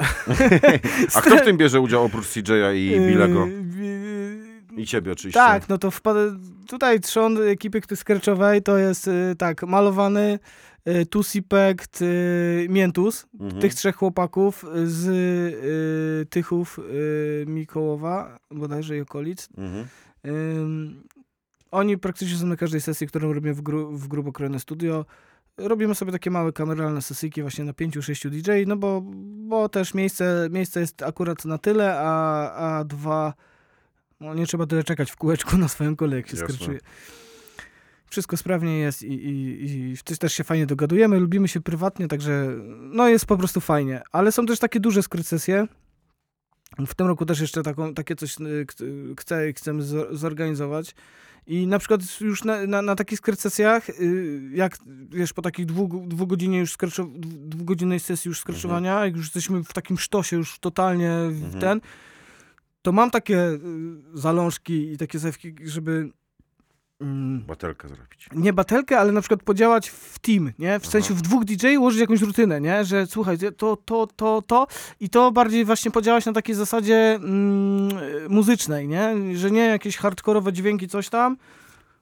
A kto w tym bierze udział oprócz CJ'a i Billego? Yy, I ciebie oczywiście. Tak, no to wpada, tutaj trzon ekipy który skreczowej to jest y, tak, malowany, y, Tusipekt, y, Miętus, Mhm. tych trzech chłopaków z y, Tychów y, Mikołowa, bodajże i okolic. Mhm. Oni praktycznie są na każdej sesji, którą robimy w, gru, w grubokrojne studio. Robimy sobie takie małe kameralne sesyjki właśnie na 5-6 DJ, no bo, bo też miejsce, miejsce jest akurat na tyle, a, a dwa, no nie trzeba tyle czekać w kółeczku na swoją kolej, jak się Jasne. skryczuje. Wszystko sprawnie jest i, i, i też, też się fajnie dogadujemy, lubimy się prywatnie, także no jest po prostu fajnie. Ale są też takie duże skrycesje. W tym roku też jeszcze taką, takie coś y, chcę, chcemy zo- zorganizować. I na przykład już na, na, na takich skrecesjach, y, jak wiesz, po takiej dwu, dwugodzinie już skreczo, dwugodzinnej sesji już skreczowania, jak już jesteśmy w takim sztosie już totalnie w Mhm. ten, to mam takie y, zalążki i takie zewki, żeby mm, Batelkę zrobić. nie batelkę, ale na przykład podziałać w team, nie? W sensie w dwóch DJ ułożyć jakąś rutynę, nie? Że słuchaj, to, to, to, to i to bardziej właśnie podziałać na takiej zasadzie mm, muzycznej, nie? Że nie jakieś hardkorowe dźwięki, coś tam,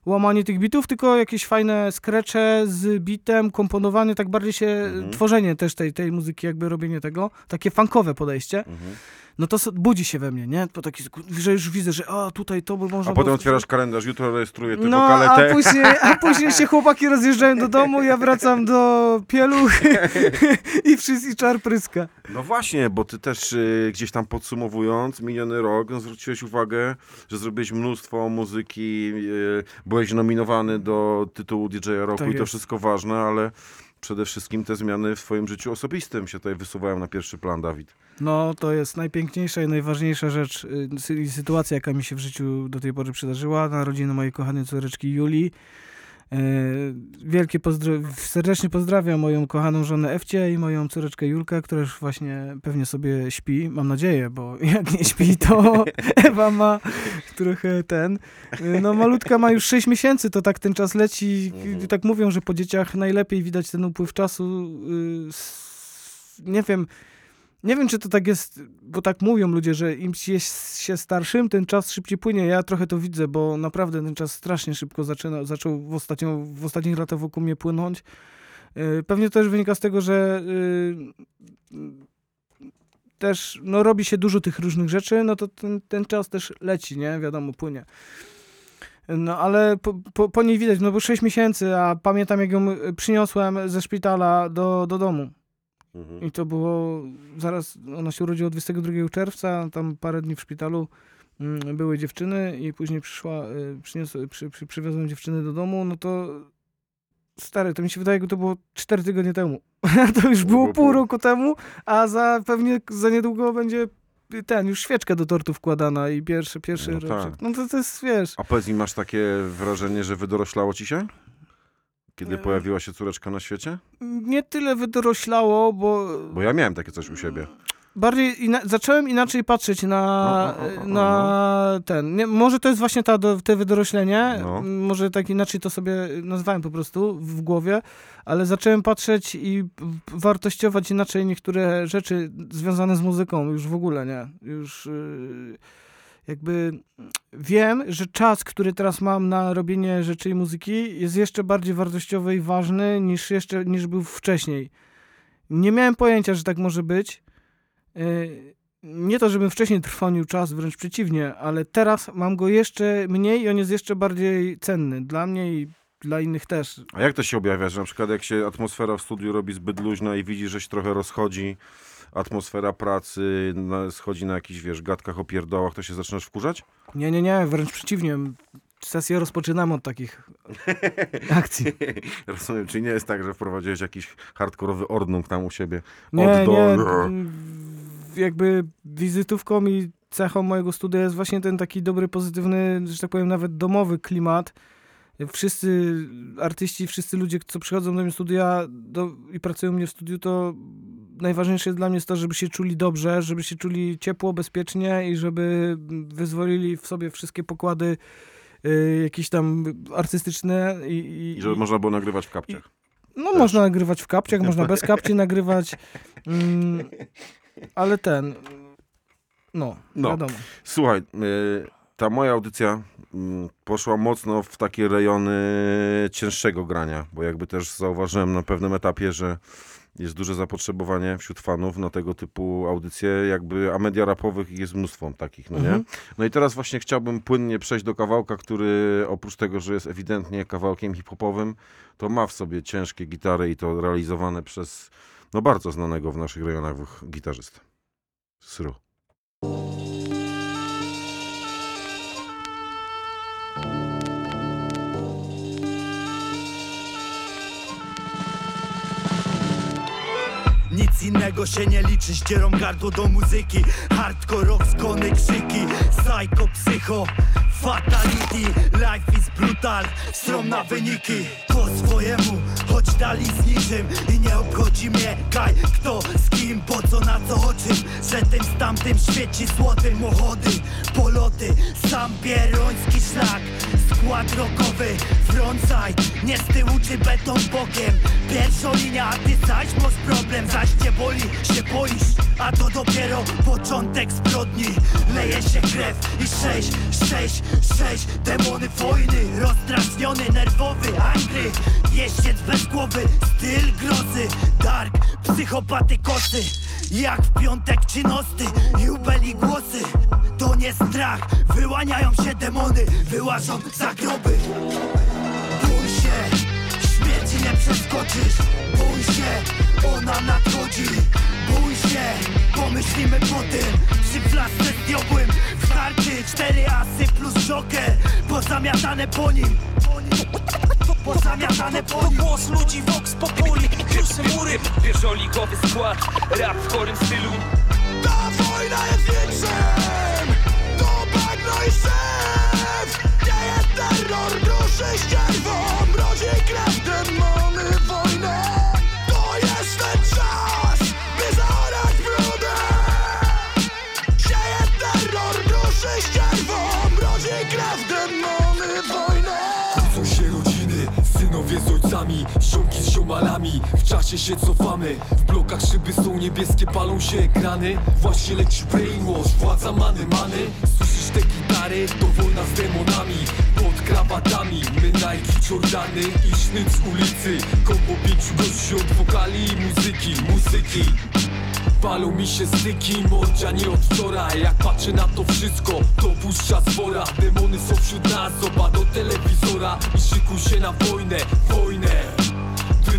łamanie tych bitów, tylko jakieś fajne skrecze z bitem, komponowanie, tak bardziej się, Mhm. tworzenie też tej, tej muzyki, jakby robienie tego, takie funkowe podejście. Mhm. No to budzi się we mnie, nie? To taki, że już widzę, że a tutaj to by można A potem otwierasz kalendarz, jutro rejestruję te no, wokale a później, a później się chłopaki rozjeżdżają do domu, ja wracam do pieluch i wszyscy czar pryska. No właśnie, bo ty też y, gdzieś tam podsumowując miniony rok, no, zwróciłeś uwagę, że zrobiłeś mnóstwo muzyki, y, byłeś nominowany do tytułu DJ roku Tak i to jest. wszystko ważne, ale przede wszystkim te zmiany w swoim życiu osobistym się tutaj wysuwają na pierwszy plan, Dawid. No, to jest najpiękniejsza i najważniejsza rzecz, y, sy- sytuacja, jaka mi się w życiu do tej pory przydarzyła. Narodziny mojej kochanej córeczki Julii. Y, Wielkie pozdro- serdecznie pozdrawiam moją kochaną żonę Ewcie i moją córeczkę Julkę, która już właśnie pewnie sobie śpi, mam nadzieję, bo jak nie śpi, to Ewa ma trochę ten. Y, No malutka ma już 6 miesięcy, to tak ten czas leci. Mhm. Tak mówią, że po dzieciach najlepiej widać ten upływ czasu. s- Nie wiem, nie wiem, czy to tak jest, bo tak mówią ludzie, że im jest się starszym, ten czas szybciej płynie. Ja trochę to widzę, bo naprawdę ten czas strasznie szybko zaczyna, zaczął w, ostatnio, w ostatnich latach wokół mnie płynąć. Yy, Pewnie też wynika z tego, że yy, też no, robi się dużo tych różnych rzeczy, no to ten, ten czas też leci, nie? Wiadomo, płynie. No ale po, po, po niej widać, no bo 6 miesięcy, a pamiętam jak ją y, przyniosłem ze szpitala do, do domu. Mhm. I to było zaraz, ona się urodziła 22 czerwca, tam parę dni w szpitalu mm, były dziewczyny i później przyszła, y, przy, przy, przywiozłem dziewczyny do domu, no to stary, to mi się wydaje, jakby to było 4 tygodnie temu. to już było pół roku temu, a za pewnie za niedługo będzie ten, już świeczka do tortu wkładana i pierwszy, pierwszy No tak. No to, to jest, wiesz, A powiedz mi, masz takie wrażenie, że wydoroślało ci się? Kiedy E, pojawiła się córeczka na świecie? nie tyle wydoroślało, bo Bo ja miałem takie coś u siebie. bardziej ina- zacząłem inaczej patrzeć na, O, o, o, o, na ten. Nie, może to jest właśnie ta, do, te wydoroślenie. No. Może tak inaczej to sobie nazwałem po prostu w głowie, ale zacząłem patrzeć i wartościować inaczej niektóre rzeczy związane z muzyką już w ogóle, nie? Już yy, jakby wiem, że czas, który teraz mam na robienie rzeczy i muzyki jest jeszcze bardziej wartościowy i ważny niż jeszcze niż był wcześniej. Nie miałem pojęcia, że tak może być. Yy, Nie to, żebym wcześniej trwonił czas, wręcz przeciwnie, ale teraz mam go jeszcze mniej i on jest jeszcze bardziej cenny dla mnie i dla innych też. A jak to się objawia, że na przykład jak się atmosfera w studiu robi zbyt luźna i widzisz, że się trochę rozchodzi atmosfera pracy, schodzi na jakichś, wiesz, gadkach o pierdołach, to się zaczynasz wkurzać? Nie, nie, nie, wręcz przeciwnie. Sesję rozpoczynamy od takich akcji. Rozumiem, czyli nie jest tak, że wprowadziłeś jakiś hardkorowy ordnung tam u siebie? Nie, nie. Jakby wizytówką i cechą mojego studia jest właśnie ten taki dobry, pozytywny, że tak powiem, nawet domowy klimat. Wszyscy artyści, wszyscy ludzie, co przychodzą do mnie studia do, i pracują u mnie w studiu, to najważniejsze jest dla mnie jest to, żeby się czuli dobrze, żeby się czuli ciepło, bezpiecznie i żeby wyzwolili w sobie wszystkie pokłady y, jakieś tam artystyczne i, i, I żeby można było nagrywać w kapciach. no można nagrywać w kapciach, można bez kapci nagrywać, mm, ale ten, no, No. wiadomo. Słuchaj, y, ta moja audycja mm, poszła mocno w takie rejony cięższego grania, bo jakby też zauważyłem na pewnym etapie, że jest duże zapotrzebowanie wśród fanów na tego typu audycje, jakby, a media rapowych jest mnóstwo takich, no nie? Mhm. No i teraz właśnie chciałbym płynnie przejść do kawałka, który oprócz tego, że jest ewidentnie kawałkiem hip-hopowym, to ma w sobie ciężkie gitary i to realizowane przez, no bardzo znanego w naszych rejonach gitarzystę. Sru. ni Innego się nie liczy, ścierą gardło do muzyki. Hardcore, rock, krzyki. Psycho, psycho, fatality. Life is brutal, strom na wyniki. Po swojemu, choć dali z niczym. I nie obchodzi mnie kaj Kto, z kim, po co, na co, o czym. Że tym z tamtym świeci złotym Ochody, poloty, sam pieroński szlak. Skład rockowy, frontside Nie z tyłu czy beton bokiem. Pierwsza linia, a ty zaś masz problem. Zaś cię boli, się boisz A to dopiero początek zbrodni. Leje się krew i sześć, sześć, sześć. Demony wojny, rozdrażniony, nerwowy Angry, jeździec bez głowy Styl grozy, dark, psychopaty kosy. Jak w piątek czy nosty, jubeli głosy. To nie strach, wyłaniają się demony Wyłażą za groby przeskoczysz Bój się, ona nadchodzi. Bój się, pomyślimy po tym. Przy flasce zdjogłym W karty. Cztery asy plus joker. Pozamiatane po nim. Pozamiatane po nim. Głos ludzi Vox Populi. Kruszy mury. Wieżolikowy skład. Rap w chorym stylu. Ta wojna jest większym w czasie się cofamy. W blokach szyby są niebieskie, palą się ekrany. Właśnie leci brainwash, władza many many. Słyszysz te gitary, to wojna z demonami. Pod krawatami, my Nike, Jordany i sznyt z ulicy. Kombo pięciu gości od wokali i muzyki, muzyki. Palą mi się styki, mordzia nie od wczoraj Jak patrzę na to wszystko, to puszcza z wora Demony są wśród nas, zoba do telewizora. I szykuj się na wojnę, wojnę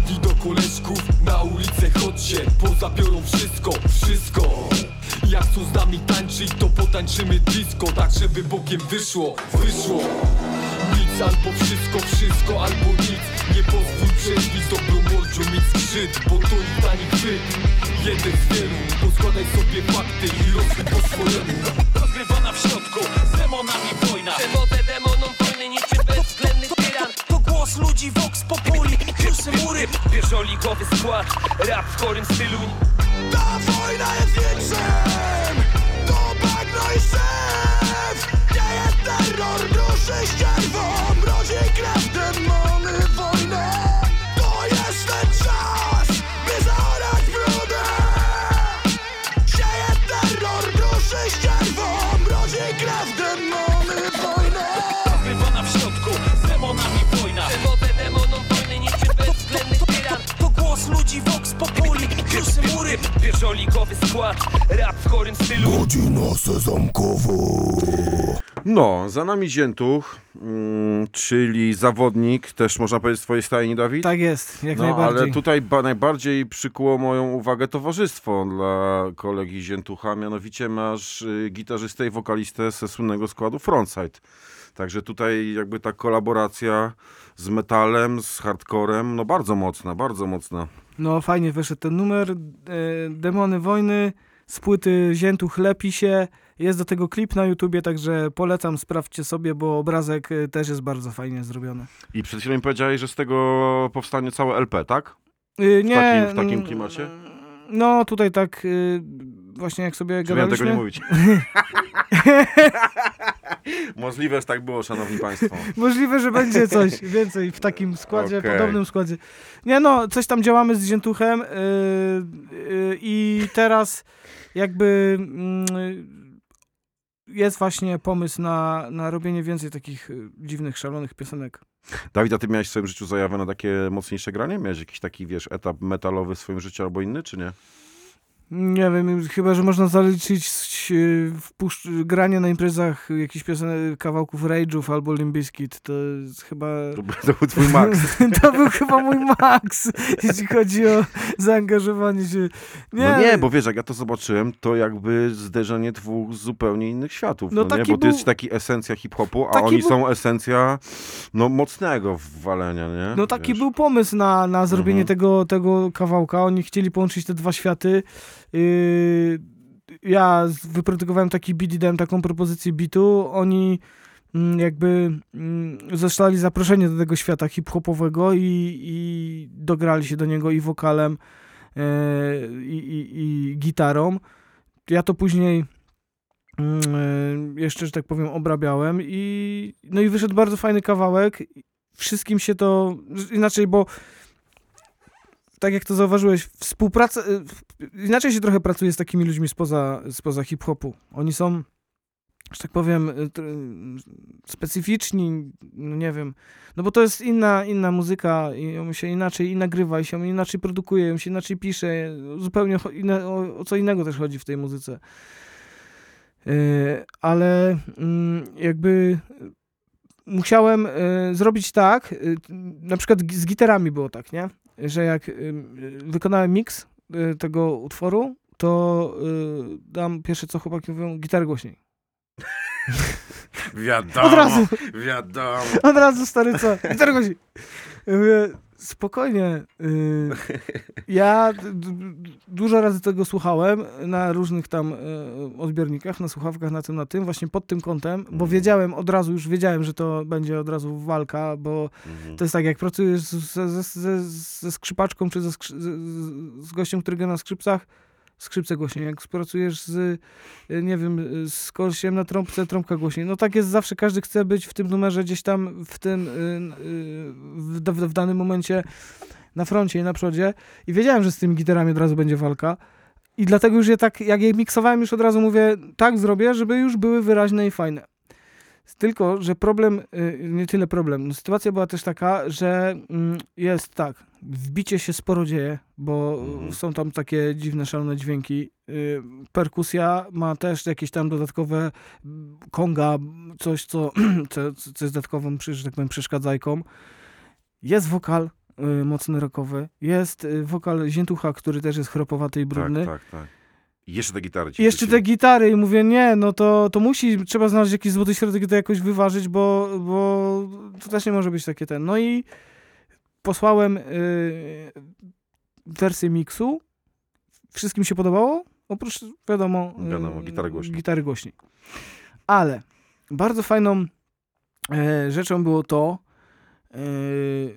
Drydni do koleżków, na ulicę chodźcie Pozabiorą wszystko, wszystko. Jak chcą z nami tańczyć, to potańczymy disco Tak żeby bokiem wyszło, wyszło. Nic albo wszystko, wszystko albo nic. Nie pozwól przeźwić dobrą mordzią mieć skrzyd Bo to ich tani chwyt. Jeden z wielu Poskładaj sobie fakty i rozwój po swojemu. Rozgrywana w środku, z demonami wojna. Przewodzę demonom wojny niczym bezwzględny tyran. To głos ludzi Vox Populi, mury. Pierwszoligowy skład, rap w chorym stylu. Ta wojna jest większym To bagno i szef. Nie jest terror, bruszy ścierwą Mrozi krew, wojnę Pierwszoligowy skład, rap w chorym stylu Godzina sezamkowa No, za nami Ziętuch, mm, czyli zawodnik, też można powiedzieć z twojej stajni, Dawid? Tak jest, jak no, najbardziej. ale tutaj ba- najbardziej przykuło moją uwagę towarzystwo dla kolegi Ziętucha, mianowicie masz y, gitarzystę i wokalistę ze słynnego składu Frontside. Także tutaj jakby ta kolaboracja z metalem, z hardcorem, no bardzo mocna, bardzo mocna. No fajnie wyszedł ten numer. E, Demony Wojny z płyty Ziętuch lepi się. Jest do tego klip na YouTubie, także polecam, sprawdźcie sobie, bo obrazek e, też jest bardzo fajnie zrobiony. I przed chwilą powiedziałeś, że z tego powstanie całe LP, tak? Y, W nie, takim, w takim klimacie? No tutaj tak y, właśnie jak sobie Czy miałem gadaliśmy. tego nie mówić? Możliwe, że tak było, szanowni państwo. Możliwe, że będzie coś więcej w takim składzie, Okej. podobnym składzie. Nie no, coś tam działamy z Ziętuchem yy, yy, i teraz jakby yy, jest właśnie pomysł na, na robienie więcej takich y, dziwnych, szalonych piosenek. Dawid, a ty miałeś w swoim życiu zajawę na takie mocniejsze granie? Miałeś jakiś taki, wiesz, etap metalowy w swoim życiu albo inny, czy nie? Nie wiem, chyba, że można zaliczyć wpuszcz- granie na imprezach jakichś piosenek, kawałków Rage'ów albo Limbiskit. To jest chyba... To, był- twój max. to był chyba mój max, jeśli chodzi o zaangażowanie się. Nie, No nie, bo wiesz, jak ja to zobaczyłem, to jakby zderzenie dwóch zupełnie innych światów. No No, nie? Bo ty był- jesteś taki esencja hip-hopu, a Taki oni był- są esencja no, mocnego walenia, nie? No taki Wiesz. był pomysł na, na zrobienie Mhm. tego, tego kawałka. Oni chcieli połączyć te dwa światy. Yy, ja wyprodukowałem taki beat i dałem taką propozycję bitu. Oni mm, jakby mm, zostali zaproszeni do tego świata hip-hopowego i, i dograli się do niego i wokalem, yy, i, i, i gitarą. Ja to później mm, yy, jeszcze, że tak powiem, obrabiałem i no i wyszedł bardzo fajny kawałek. Wszystkim się to, inaczej, bo tak jak to zauważyłeś, współpraca, y, inaczej się trochę pracuje z takimi ludźmi spoza, spoza hip-hopu. Oni są, że tak powiem, y, tr- specyficzni, no nie wiem, no bo to jest inna, inna muzyka i ją się inaczej i nagrywa, i się inaczej produkuje, ją się inaczej pisze, zupełnie o, o co innego też chodzi w tej muzyce. Y, Ale mm, jakby musiałem y, zrobić tak, y, na przykład z gitarami było tak, nie? Że jak y, wykonałem mix y, tego utworu, to y, dam pierwsze co chłopaki mówią, gitarę głośniej. Wiadomo, Od razu. wiadomo. Od razu stary co? Gitarę głośniej. Mówię, spokojnie. y, ja dużo razy tego słuchałem na różnych tam y, odbiornikach, na słuchawkach, na tym, na tym, właśnie pod tym kątem, bo wiedziałem od razu, już wiedziałem, że to będzie od razu walka, bo to jest tak, jak pracujesz ze, ze, ze, ze skrzypaczką, czy ze z, z gościem, który gra na skrzypcach, skrzypce głośniej. Jak pracujesz z, y, nie wiem, z kolesiem na trąbce, trąbka głośniej. No tak jest zawsze, każdy chce być w tym numerze gdzieś tam w tym, y, y, w, w, w danym momencie na froncie i na przodzie. I wiedziałem, że z tymi gitarami od razu będzie walka. I dlatego już je tak, jak je miksowałem, już od razu mówię, tak zrobię, żeby już były wyraźne i fajne. Tylko, że problem, y, nie tyle problem, no, sytuacja była też taka, że mm, jest tak, w bicie się sporo dzieje, bo są tam takie dziwne, szalone dźwięki. Y, Perkusja ma też jakieś tam dodatkowe mm, konga, coś, co, co, co jest dodatkową, że tak powiem, przeszkadzajką. Jest wokal y, mocny rockowy, jest wokal Ziętucha, który też jest chropowaty i brudny. Tak, tak, tak. I jeszcze te gitary ci jeszcze te gitary i mówię, nie, no to, to musi, trzeba znaleźć jakiś złoty środek i to jakoś wyważyć, bo, bo to też nie może być takie ten. No i posłałem y, wersję miksu. Wszystkim się podobało, oprócz wiadomo, y, Wiadomo, gitary głośniej. gitary głośniej. Ale bardzo fajną e, rzeczą było to, e,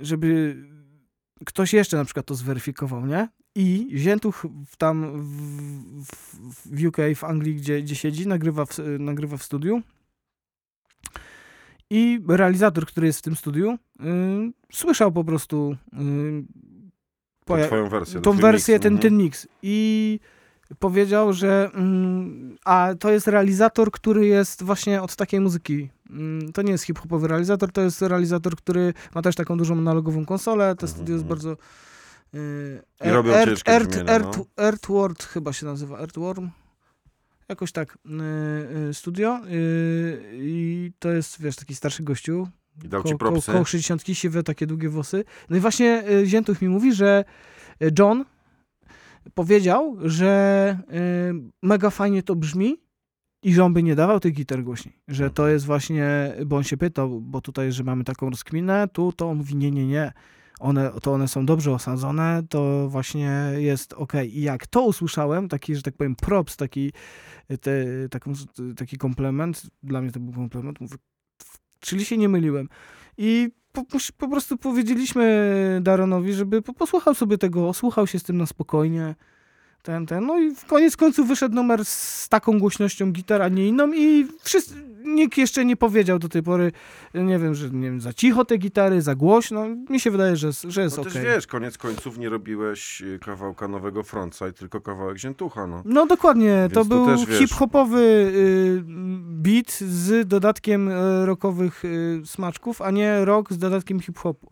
żeby ktoś jeszcze na przykład to zweryfikował, nie? I Ziętuch tam w, w, UK, w Anglii, gdzie, gdzie siedzi, nagrywa w, nagrywa w studiu. I realizator, który jest w tym studiu, y, słyszał po prostu y, poja- twoją wersję, tą wersję, mix, ten, mhm. ten mix. I powiedział, że mm, a to jest realizator, który jest właśnie od takiej muzyki. Mm, To nie jest hip-hopowy realizator, to jest realizator, który ma też taką dużą analogową konsolę. To studio jest bardzo... y, Mhm, I robią Earth- Earth- brzmienia, Earth- no. Earthward chyba się nazywa, Earthworm. Jakoś tak, y, y, studio i to jest, wiesz, taki starszy gościu. I dał ci propsy? koło 60 siwe, takie długie włosy. No i właśnie Ziętuch mi mówi, że John powiedział, że mega fajnie to brzmi i że on by nie dawał tych gitar głośniej. Że to jest właśnie, bo on się pytał, bo tutaj, że mamy taką rozkminę, tu to on mówi nie, nie, nie. One, to one są dobrze osadzone, to właśnie jest ok. I jak to usłyszałem, taki, że tak powiem, props, taki, te, taką, taki komplement, dla mnie to był komplement, mówię, czyli się nie myliłem. I po, po, prostu powiedzieliśmy Daronowi, żeby po, posłuchał sobie tego, słuchał się z tym na spokojnie. Ten, ten. No i w koniec końców wyszedł numer z taką głośnością gitar, a nie inną i wszyscy, nikt jeszcze nie powiedział do tej pory, nie wiem, że nie wiem, za cicho te gitary, za głośno. Mi się wydaje, że, że jest No okej. też wiesz, koniec końców nie robiłeś y, kawałka nowego frontside, tylko kawałek ziętucha, no. No dokładnie, Więc to był hip-hopowy y, beat z dodatkiem y, rockowych y, smaczków, a nie rock z dodatkiem hip-hopu.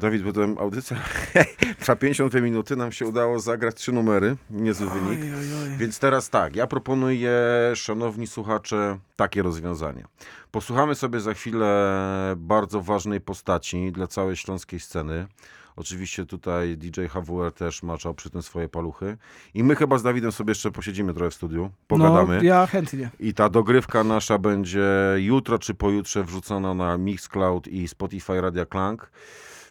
Dawid, bo to audycja trwa 52 minuty, nam się udało zagrać trzy numery, niezły wynik. Więc teraz tak, ja proponuję, szanowni słuchacze, takie rozwiązanie. Posłuchamy sobie za chwilę bardzo ważnej postaci dla całej śląskiej sceny. Oczywiście tutaj DJ HWR też maczał przy tym swoje paluchy. I my chyba z Dawidem sobie jeszcze posiedzimy trochę w studiu, pogadamy. No, ja chętnie. I ta dogrywka nasza będzie jutro czy pojutrze wrzucona na Mixcloud i Spotify Radia Klank.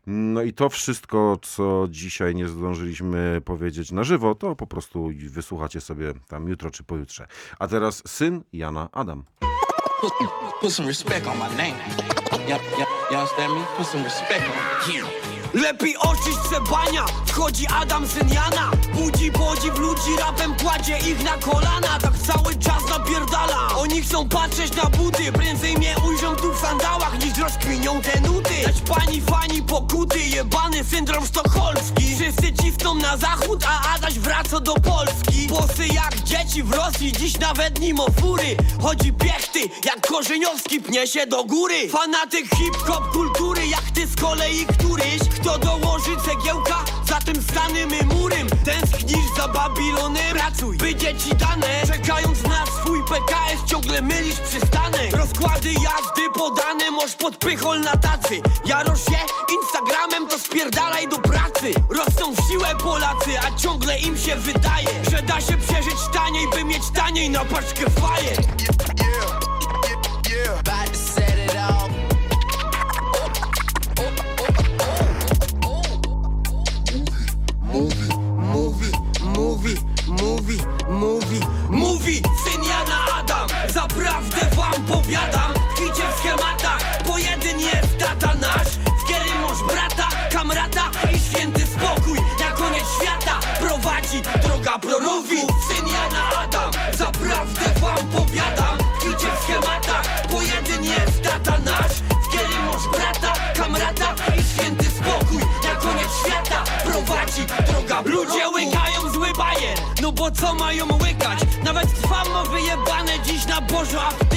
No i to wszystko, co dzisiaj nie zdążyliśmy powiedzieć na żywo, to po prostu wysłuchacie sobie tam jutro czy pojutrze. A teraz syn Jana Adam. Put, some respect on my name. Y'all, understand me? Put some respect on. Lepiej oczyść przebania Wchodzi Adam syn Jana Budzi podziw ludzi rapem kładzie ich na kolana. Tak cały czas napierdala. Oni chcą patrzeć na buty. Prędzej mnie ujrzą tu w sandałach Niż rozkminią te nuty. Lecz pani fani pokuty Jebany syndrom sztokholmski. Wszyscy cisną na zachód A Adaś wraca do Polski. Posy jak dzieci w Rosji Dziś nawet nim fury Chodzi piechty jak Korzeniowski Pnie się do góry. Fanatyk hip-hop kultury Babilonem Pracuj, by dzieci dane. Czekając na swój PKS Ciągle mylisz przystanek. Rozkłady jazdy podane Moż pod pychol na tacy. Jarosz się Instagramem To spierdalaj do pracy. Rosną w siłę Polacy A ciągle im się wydaje Że da się przeżyć taniej By mieć taniej na paczkę faje. About Zaprawdę wam powiadam Tkwicie w schematach Bo jeden jest tata nasz. W którym masz brata, kamrata I święty spokój Na koniec świata Prowadzi droga proroków Syn Jana Adam Zaprawdę wam powiadam. Tkwicie w schematach Bo jeden jest tata nasz. W którym masz brata, kamrata I święty spokój Na koniec świata Prowadzi droga Ludzie łykają zły bajer No bo co mają łykać? Nawet trwam ma wyjebane dziś na Bożo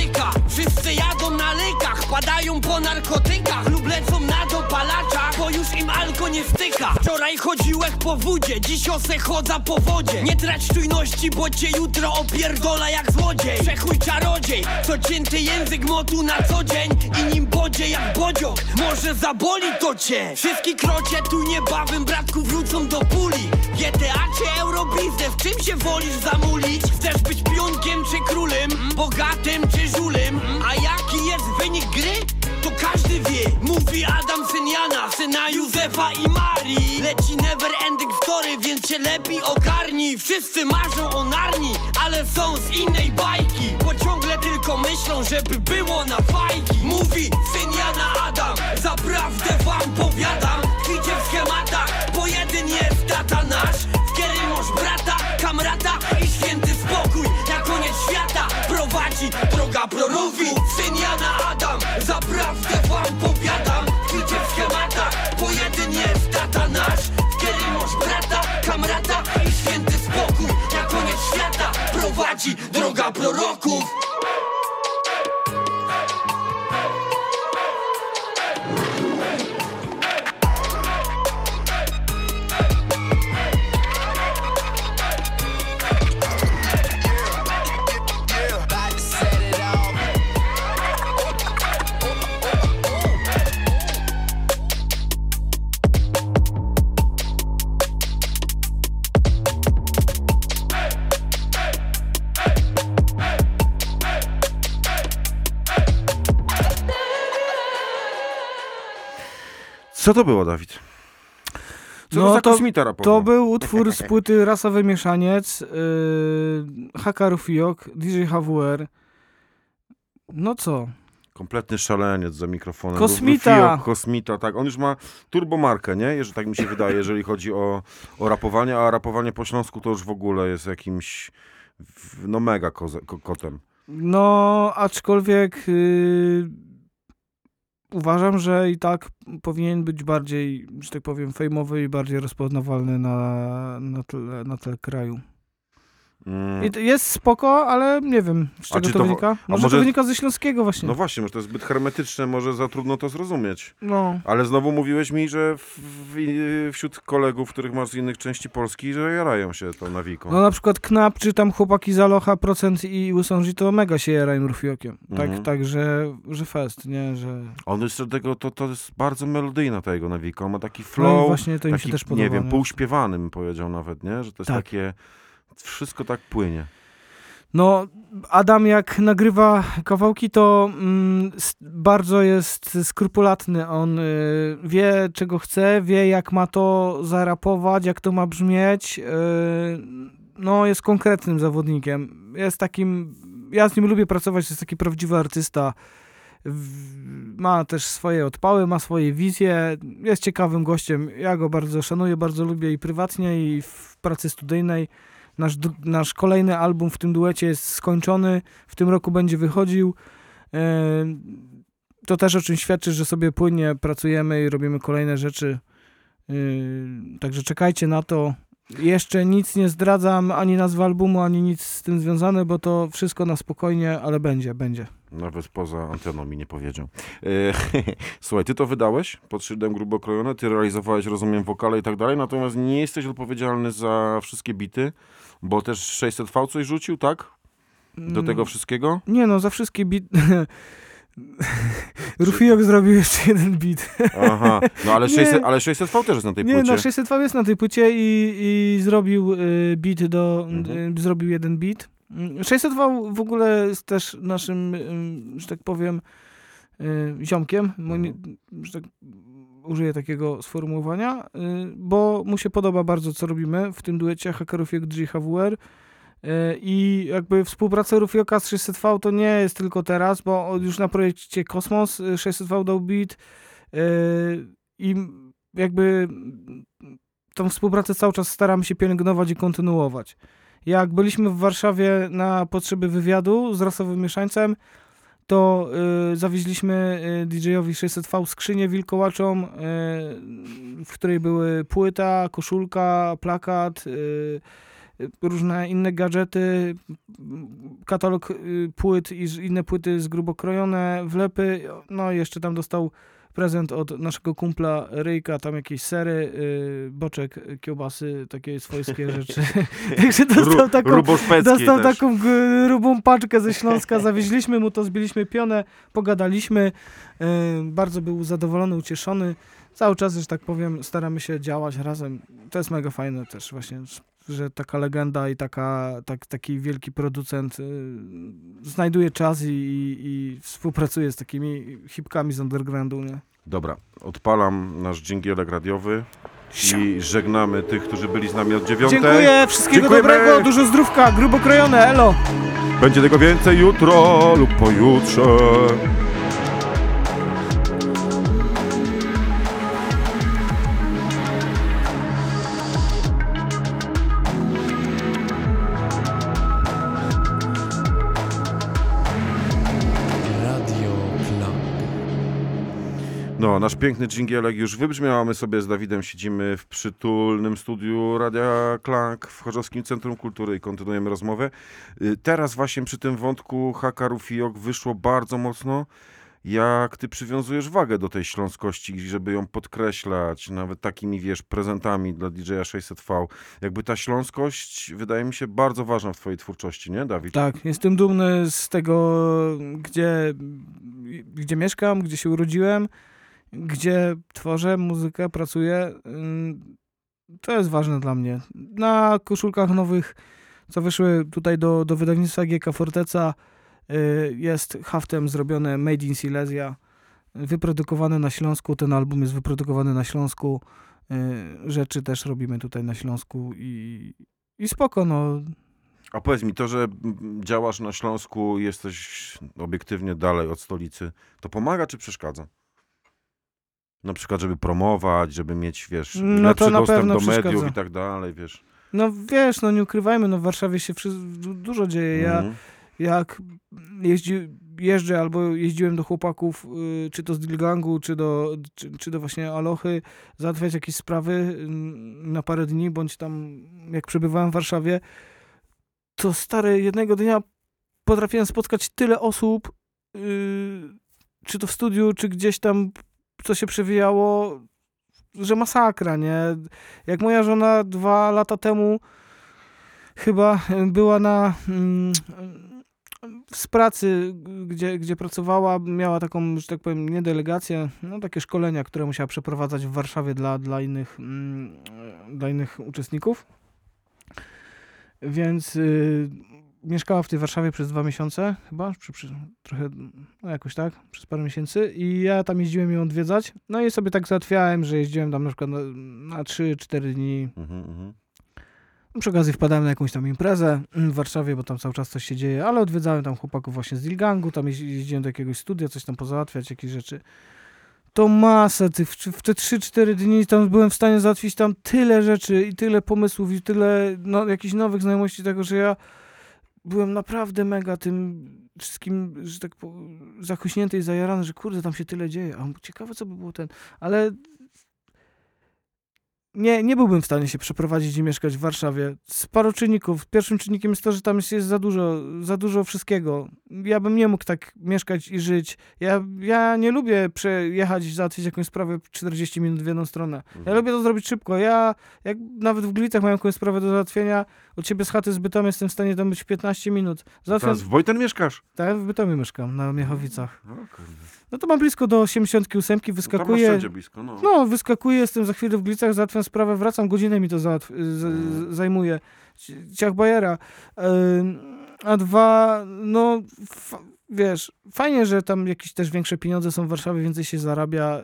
Padają po narkotykach nie styka Wczoraj chodziłeś po wódzie Dziś ose chodza po wodzie Nie trać czujności, bo cię jutro opierdola jak złodziej Przechuj czarodziej Co cięty język motu na co dzień I nim bodzie jak bodziok Może zaboli to cię Wszystkie krocie tu niebawem bratku wrócą do puli GTA czy Eurobiznes Czym się wolisz zamulić? Chcesz być pionkiem czy królem? Bogatym czy żulem? A jaki jest wynik gry? To każdy wie Mówi Adam syn Syniana, syna Józefa i Marii. Leci never ending story, więc się lepiej ogarnij. Wszyscy marzą o Narni, ale są z innej bajki. Bo ciągle tylko myślą, żeby było na fajki. Mówi Syniana Adam, zaprawdę wam powiadam Tkwicie w schematach, bo jeden jest tata nasz. W brata, kamrata i święty spokój droga proroków Syn Jana Adam, zaprawdę wam powiadam. Tkwicie w schematach, bo jeden tata nasz. Kiedy masz brata, kamrata i święty spokój. Na koniec świata prowadzi droga proroków Co to było, Dawid? Co to za kosmita rapowa? No to był utwór z płyty Rasowy Mieszaniec, yy, Haka Rufiok, DJ HWR. No co? Kompletny szaleniec za mikrofonem. Kosmita. Rufio, Kosmita, tak. On już ma turbomarkę, nie? Jeżeli tak mi się wydaje, jeżeli chodzi o, o rapowanie, a rapowanie po śląsku to już w ogóle jest jakimś no mega koze, ko, kotem. No, aczkolwiek yy, uważam, że i tak powinien być bardziej, że tak powiem, fejmowy i bardziej rozpoznawalny na, na, tle, na tle kraju. Mm. Jest spoko, ale nie wiem, z czego czy to, to- wynika. Może, może- to wynika ze śląskiego właśnie. No właśnie, może to jest zbyt hermetyczne, może za trudno to zrozumieć. No. Ale znowu mówiłeś mi, że w, w, wśród kolegów, których masz z innych części Polski, że jarają się tą nawiką. No na przykład Knap, czy tam chłopaki z Aloha, Procent i Łysąży to mega się jarają Rufiokiem. Tak, Mhm. tak że, że fest, nie, że... On jeszcze tego, to, to jest bardzo melodyjna ta jego nawika. On ma taki No flow, właśnie to się taki, też nie podoba, wiem, nie? półśpiewany bym powiedział nawet, nie? Że to jest Tak. takie, wszystko tak płynie. No, Adam jak nagrywa kawałki, to mm, bardzo jest skrupulatny. On y, wie, czego chce, wie, jak ma to zarapować, jak to ma brzmieć. Y, no, jest konkretnym zawodnikiem. Jest takim... Ja z nim lubię pracować, jest taki prawdziwy artysta. W- Ma też swoje odpały, ma swoje wizje. Jest ciekawym gościem. Ja go bardzo szanuję, bardzo lubię i prywatnie, i w pracy studyjnej. Nasz, nasz kolejny album w tym duecie jest skończony. W tym roku będzie wychodził. E, To też o czym świadczy, że sobie płynnie pracujemy i robimy kolejne rzeczy. E, Także czekajcie na to. Jeszcze nic nie zdradzam, ani nazwy albumu, ani nic z tym związane, bo to wszystko na spokojnie, ale będzie, będzie. Nawet poza anteną mi nie powiedział. E, słuchaj, ty to wydałeś pod szyldem grubo krojone, ty realizowałeś, rozumiem, wokale i tak dalej, natomiast nie jesteś odpowiedzialny za wszystkie bity, bo też 600V coś rzucił, tak? Do mm. tego wszystkiego? Nie no, za wszystkie bity... Rufiok zrobił jeszcze jeden bit. Aha, no ale 600, nie, 600 też jest na tej nie, płycie. Nie, no 600V jest na tej płycie i, i zrobił y, bit do... Mhm. Y, zrobił jeden bit. 602 w ogóle jest też naszym, że tak powiem, e, ziomkiem, mój, mhm. że tak użyję takiego sformułowania, e, bo mu się podoba bardzo, co robimy w tym duecie hakerów jak GHWR. E, I jakby współpraca Rufioka z 600V to nie jest tylko teraz, bo już na projekcie Kosmos 600V dał beat i jakby tą współpracę cały czas staramy się pielęgnować i kontynuować. Jak byliśmy w Warszawie na potrzeby wywiadu z rasowym mieszańcem, to y, zawieźliśmy y, DJ-owi 600V skrzynię wilkołaczą, y, w której były płyta, koszulka, plakat, y, y, różne inne gadżety, katalog y, płyt i inne płyty z wlepy, no i jeszcze tam dostał prezent od naszego kumpla Ryjka, tam jakieś sery, y, boczek, kiełbasy, takie swojskie rzeczy. Także dostał Ru- taką, ruboszpeckiej dostał też. taką grubą paczkę ze Śląska, zawieźliśmy mu to, zbiliśmy pionę, pogadaliśmy, y, bardzo był zadowolony, ucieszony. Cały czas, że tak powiem, staramy się działać razem. To jest mega fajne też właśnie. Że taka legenda i taka, tak, taki wielki producent y, znajduje czas i, i, i współpracuje z takimi hipkami z undergroundu, nie? Dobra, odpalam nasz dżingielek radiowy i żegnamy tych, którzy byli z nami od dziewiątej. Dziękuję, wszystkiego Dziękujemy. dobrego, dużo zdrówka, grubo krojone, elo! Będzie tego więcej jutro lub pojutrze. No, nasz piękny dżingielek już wybrzmiał, my sobie z Dawidem siedzimy w przytulnym studiu Radia Klank w Chorzowskim Centrum Kultury i kontynuujemy rozmowę. Y, Teraz właśnie przy tym wątku Hakaru Fijok wyszło bardzo mocno, jak ty przywiązujesz wagę do tej śląskości, żeby ją podkreślać, nawet takimi, wiesz, prezentami dla DJ-a 600V. Jakby ta śląskość wydaje mi się bardzo ważna w twojej twórczości, nie, Dawid? Tak, jestem dumny z tego, gdzie, gdzie mieszkam, gdzie się urodziłem, gdzie tworzę muzykę, pracuję. To jest ważne dla mnie. Na koszulkach nowych, co wyszły tutaj do, do wydawnictwa GK Forteca, y, jest haftem zrobione Made in Silesia, wyprodukowane na Śląsku. Ten album jest wyprodukowany na Śląsku. Y, Rzeczy też robimy tutaj na Śląsku i, i spoko, no. A powiedz mi, to, że działasz na Śląsku, jesteś obiektywnie dalej od stolicy, to pomaga czy przeszkadza? Na przykład, żeby promować, żeby mieć, wiesz, No lepszy dostęp do mediów i tak dalej, wiesz. No wiesz, no nie ukrywajmy, no w Warszawie się dużo dzieje. Ja Mhm. jak jeździ, jeżdżę albo jeździłem do chłopaków, y, czy to z Dilgangu, czy do, czy, czy do właśnie Alochy, załatwiać jakieś sprawy y, na parę dni, bądź tam jak przebywałem w Warszawie, to stary, jednego dnia potrafiłem spotkać tyle osób, y, czy to w studiu, czy gdzieś tam, co się przewijało, że masakra, nie? Jak moja żona dwa lata temu chyba była na mm, z pracy, gdzie, gdzie pracowała, miała taką, że tak powiem, nie delegację, no takie szkolenia, które musiała przeprowadzać w Warszawie dla, dla, innych, mm, dla innych uczestników. Więc y, mieszkała w tej Warszawie przez dwa miesiące chyba, czy, czy, trochę, no jakoś tak, przez parę miesięcy i ja tam jeździłem ją odwiedzać. No i sobie tak załatwiałem, że jeździłem tam na przykład na, na 3-4 dni. Mhm, mhm. Przy okazji wpadałem na jakąś tam imprezę w Warszawie, bo tam cały czas coś się dzieje, ale odwiedzałem tam chłopaków właśnie z Dilgangu, tam jeździ- jeździłem do jakiegoś studia, coś tam pozałatwiać, jakieś rzeczy. To masę tych, w w te 3-4 dni tam byłem w stanie załatwić tam tyle rzeczy i tyle pomysłów i tyle no, jakichś nowych znajomości tego, że ja byłem naprawdę mega tym wszystkim, że tak po, i zajarany, że kurde, tam się tyle dzieje. A ciekawe, co by było ten. Ale nie, nie byłbym w stanie się przeprowadzić i mieszkać w Warszawie. Z paru czynników. Pierwszym czynnikiem jest to, że tam jest, za dużo, za dużo wszystkiego. Ja bym nie mógł tak mieszkać i żyć. Ja, ja nie lubię przejechać i załatwić jakąś sprawę 40 minut w jedną stronę. Ja lubię to zrobić szybko. Ja, jak nawet w Gliwicach mam jakąś sprawę do załatwienia, od ciebie z chaty z Bytomia jestem w stanie tam być w 15 minut. Załatwiam... Teraz w Wojten mieszkasz? Tak, w Bytomiu mieszkam, na Miechowicach. O kurde. No to mam blisko do 88, Tam masz wyskakuję. wszędzie blisko, no. No, wyskakuję, jestem za chwilę w Glicach, załatwiam sprawę, wracam, godzinę mi to załatw- z, z, zajmuje. Ci- Ciach Bajera. A dwa, no, f- wiesz, fajnie, że tam jakieś też większe pieniądze są w Warszawie, więcej się zarabia,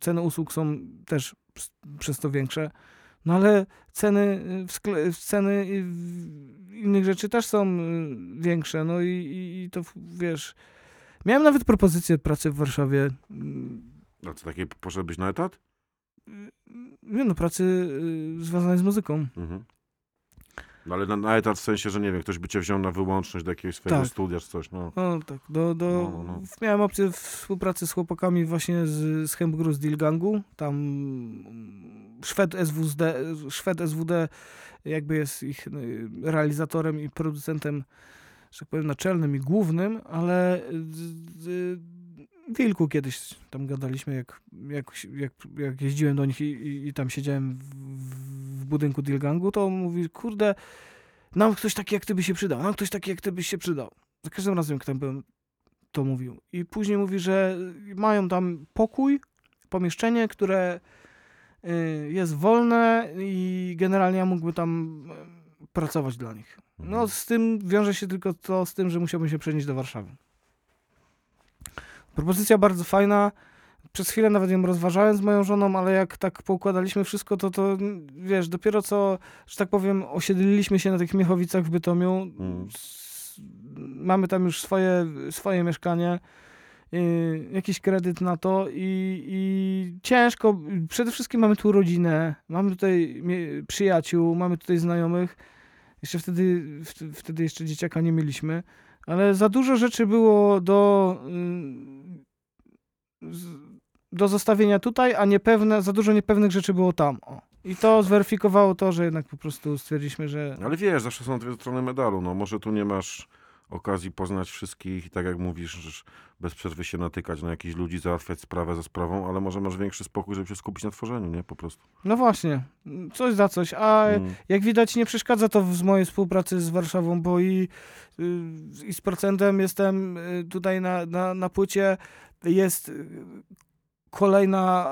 ceny usług są też przez to większe. No ale ceny, y, w skle- ceny y, w- innych rzeczy też są y, większe, no i, i, i to, wiesz... Miałem nawet propozycję pracy w Warszawie. A co, takiej poszedłbyś na etat? Nie no, pracy y, związanej z muzyką. Mhm. No ale na, na etat w sensie, że nie wiem, ktoś by cię wziął na wyłączność do jakiegoś swojego Tak. studia czy coś, no. No tak, do, do, No, no, no. miałem opcję współpracy z chłopakami właśnie z, z Hempgru z Dilgangu. Tam Szwed SWD, Szwed SWD jakby jest ich y, realizatorem i producentem, że tak powiem, naczelnym i głównym, ale z, z, Wilku kiedyś tam gadaliśmy, jak, jak, jak, jak jeździłem do nich i, i, i tam siedziałem w, w budynku Dilgangu, to mówi, kurde, nam ktoś taki jak ty by się przydał, nam ktoś taki jak ty byś się przydał. Za każdym razem, jak tam byłem, to mówił. I później mówi, że mają tam pokój, pomieszczenie, które y, jest wolne i generalnie ja mógłbym tam y, pracować dla nich. No z tym wiąże się tylko to z tym, że musiałbym się przenieść do Warszawy. Propozycja bardzo fajna. Przez chwilę nawet ją rozważałem z moją żoną, ale jak tak poukładaliśmy wszystko, to, to mm, wiesz, dopiero co, że tak powiem, osiedliliśmy się na tych Miechowicach w Bytomiu. S- Mamy tam już swoje, swoje mieszkanie, yy, jakiś kredyt na to i, i ciężko. Przede wszystkim mamy tu rodzinę, mamy tutaj przyjaciół, mamy tutaj znajomych. Jeszcze wtedy, wtedy jeszcze dzieciaka nie mieliśmy, ale za dużo rzeczy było do, z- do zostawienia tutaj, a niepewne, za dużo niepewnych rzeczy było tam. O. I to zweryfikowało to, że jednak po prostu stwierdziliśmy, że Ale wiesz, zawsze są dwie strony medalu. No może tu nie masz okazji poznać wszystkich i tak jak mówisz, bez przerwy się natykać na jakichś ludzi, załatwiać sprawę za sprawą, ale może masz większy spokój, żeby się skupić na tworzeniu, nie? Po prostu. No właśnie, coś za coś. A Mm. jak widać, nie przeszkadza to w z mojej współpracy z Warszawą, bo i, y, i z procentem jestem y, tutaj na, na, na płycie. Jest y, kolejna,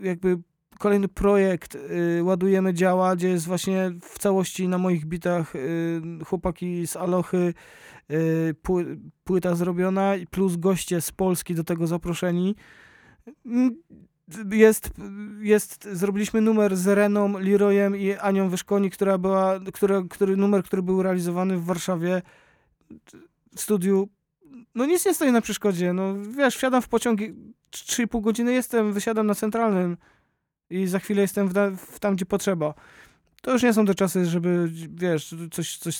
jakby kolejny projekt. y, Ładujemy działa, gdzie jest właśnie w całości na moich bitach y, chłopaki z Alochy, płyta zrobiona, plus goście z Polski do tego zaproszeni. Mm, jest, jest, zrobiliśmy numer z Reną, Leroyem i Anią Wyszkoni, która była, która, który numer, który był realizowany w Warszawie w studiu. No nic nie stoi na przeszkodzie, no wiesz, wsiadam w pociąg, i 3,5 godziny jestem, wysiadam na centralnym i za chwilę jestem w, w tam, gdzie potrzeba. To już nie są te czasy, żeby, wiesz, coś, coś,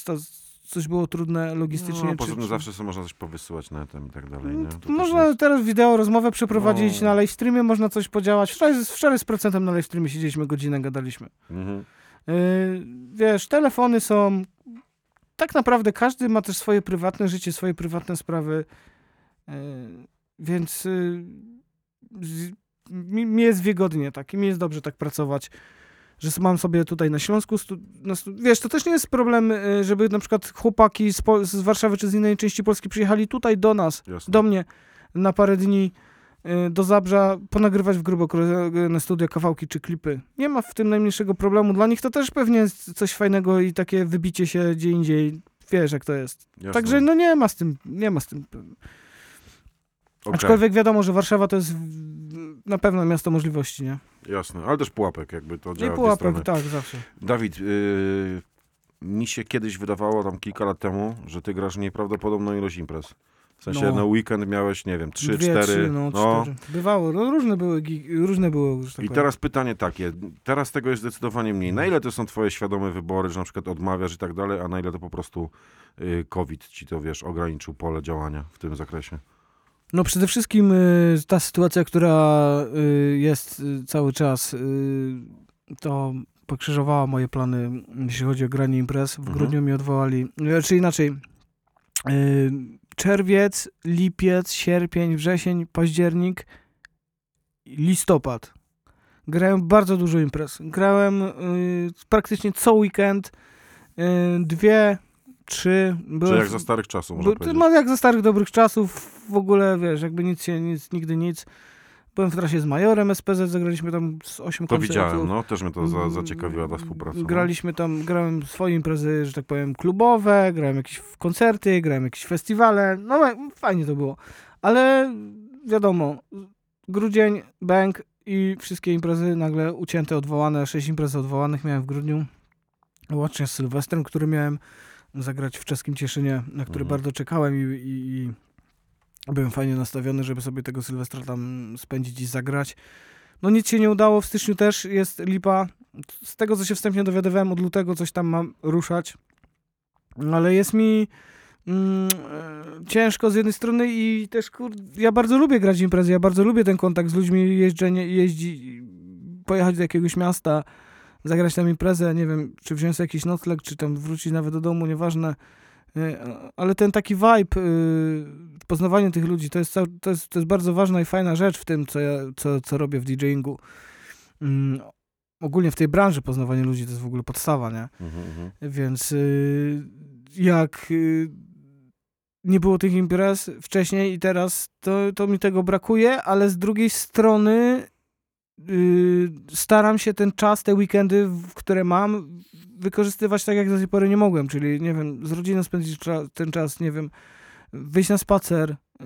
coś było trudne logistycznie. No, poza czy- tym czy- zawsze sobie można coś powysyłać netem i tak dalej, można jest- teraz wideo rozmowę przeprowadzić No. na live streamie, można coś podziałać. Wczoraj, z- wczoraj z procentem na live streamie siedzieliśmy godzinę, gadaliśmy. Mhm. Yy, wiesz, telefony są. Tak naprawdę każdy ma też swoje prywatne życie, swoje prywatne sprawy. Yy, więc yy, mi, mi jest wygodnie tak i mi jest dobrze tak pracować. Że mam sobie tutaj na Śląsku, stu, na stu, wiesz, to też nie jest problem, yy, żeby na przykład chłopaki z, z Warszawy czy z innej części Polski przyjechali tutaj do nas, Jasne. do mnie na parę dni y, do Zabrza, ponagrywać w grubo na studio kawałki czy klipy. Nie ma w tym najmniejszego problemu. Dla nich to też pewnie jest coś fajnego i takie wybicie się gdzie indziej. Wiesz, jak to jest. Jasne. Także no nie ma z tym, nie ma z tym. Okej. Aczkolwiek wiadomo, że Warszawa to jest na pewno miasto możliwości, nie? Jasne, ale też pułapek jakby to działa I pułapek, tak, zawsze. Dawid, yy, mi się kiedyś wydawało tam kilka lat temu, że ty grasz nieprawdopodobną ilość imprez. W sensie No. na weekend miałeś, nie wiem, trzy, Dwie, cztery. trzy, no, cztery. Bywało, no, różne były, różne było, tak I teraz pytanie takie, teraz tego jest zdecydowanie mniej. Na ile to są twoje świadome wybory, że na przykład odmawiasz i tak dalej, a na ile to po prostu y, COVID ci to, wiesz, ograniczył pole działania w tym zakresie? No przede wszystkim y, ta sytuacja, która y, jest y, cały czas, to pokrzyżowała moje plany, jeśli chodzi o granie imprez. W Mhm. grudniu mi odwołali, czy inaczej, y, czerwiec, lipiec, sierpień, wrzesień, październik, listopad. Grałem bardzo dużo imprez. Grałem praktycznie co weekend, y, dwie, trzy. Czy jak za starych czasów, można powiedzieć. no, jak za starych dobrych czasów, w ogóle, wiesz, jakby nic się, nic, nigdy nic. Byłem w trasie z Majorem SPZ, zagraliśmy tam z 8 To widziałem, no, też mnie to za, zaciekawiła ta współpraca. no. Graliśmy tam, grałem swoje imprezy, że tak powiem, klubowe, grałem jakieś koncerty, grałem jakieś festiwale, no fajnie to było. Ale wiadomo, grudzień, bank i wszystkie imprezy nagle ucięte, odwołane, sześć imprez odwołanych miałem w grudniu. Łącznie z Sylwestrem, który miałem zagrać w czeskim Cieszynie, na który Mhm. bardzo czekałem i, i, i byłem fajnie nastawiony, żeby sobie tego Sylwestra tam spędzić i zagrać. No nic się nie udało, w styczniu też jest lipa. Z tego, co się wstępnie dowiadywałem, od lutego coś tam mam ruszać. Ale jest mi mm, e, ciężko z jednej strony i też, kur... ja bardzo lubię grać imprezy, ja bardzo lubię ten kontakt z ludźmi, jeżdżenie, jeździ, pojechać do jakiegoś miasta, zagrać tam imprezę, nie wiem, czy wziąć jakiś nocleg, czy tam wrócić nawet do domu, nieważne. E, Ale ten taki vibe, y, poznawanie tych ludzi, to jest, to, jest, to jest bardzo ważna i fajna rzecz w tym, co, ja, co, co robię w DJingu. Mm, Ogólnie w tej branży poznawanie ludzi to jest w ogóle podstawa, nie? Mhm, mhm. Więc y, jak y, nie było tych imprez wcześniej i teraz, to, to mi tego brakuje, ale z drugiej strony staram się ten czas, te weekendy, które mam, wykorzystywać tak, jak do tej pory nie mogłem, czyli, nie wiem, z rodziną spędzić ten czas, nie wiem, wyjść na spacer, y,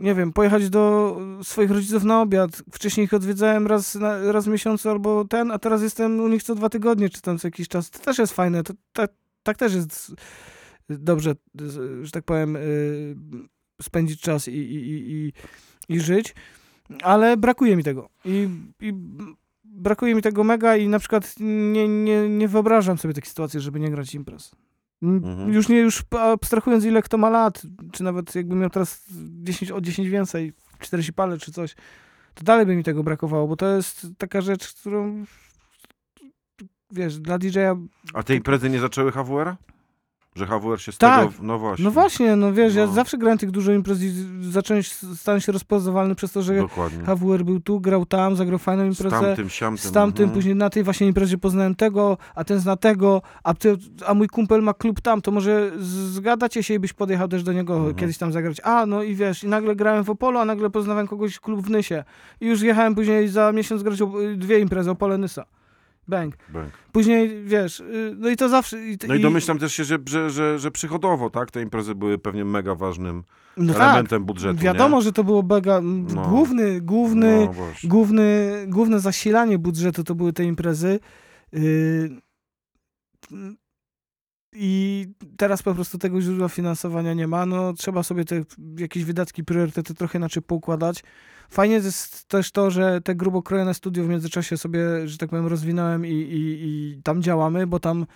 nie wiem, pojechać do swoich rodziców na obiad. Wcześniej ich odwiedzałem raz, raz w miesiącu albo ten, a teraz jestem u nich co dwa tygodnie, czy tam co jakiś czas. To też jest fajne, to, tak, tak też jest dobrze, że tak powiem, y, spędzić czas i, i, i, i żyć, ale brakuje mi tego. I, I brakuje mi tego mega i na przykład nie, nie, nie wyobrażam sobie takiej sytuacji, żeby nie grać imprez. Mhm. Już nie, już abstrahując ile kto ma lat, czy nawet jakby miał teraz 10, o 10 więcej, 40 pale czy coś, to dalej by mi tego brakowało, bo to jest taka rzecz, którą wiesz, dla DJ-a A te imprezy nie zaczęły HWR? Że HWR się z Tak. tego... No właśnie. No właśnie, no wiesz, ja No. zawsze grałem tych dużo imprez i zacząłem się, stałem się rozpoznawalny przez to, że Dokładnie. HWR był tu, grał tam, zagrał fajną imprezę. tamtym, siamtym, Z tamtym, mhm. później na tej właśnie imprezie poznałem tego, a ten zna tego, a, ty, a mój kumpel ma klub tam, to może z- zgadacie się i byś podjechał też do niego Mhm. kiedyś tam zagrać. A, no i wiesz, i nagle grałem w Opolu, a nagle poznałem kogoś klub w Nysie. I już jechałem później za miesiąc grać o, dwie imprezy, Opole Nysa. Bang. Bang. Później, wiesz, y, no i to zawsze... I, No i domyślam też się, że, że, że, że przychodowo, tak? Te imprezy były pewnie mega ważnym No elementem tak, budżetu, Wiadomo, nie? że to było mega. No. Główny, główny, No główny, główne zasilanie budżetu to były te imprezy. Yy, I teraz po prostu tego źródła finansowania nie ma. No, trzeba sobie te jakieś wydatki, priorytety trochę inaczej poukładać. Fajnie jest też to, że te grubo krojone studio w międzyczasie sobie, że tak powiem, rozwinąłem i, i, i tam działamy, bo tam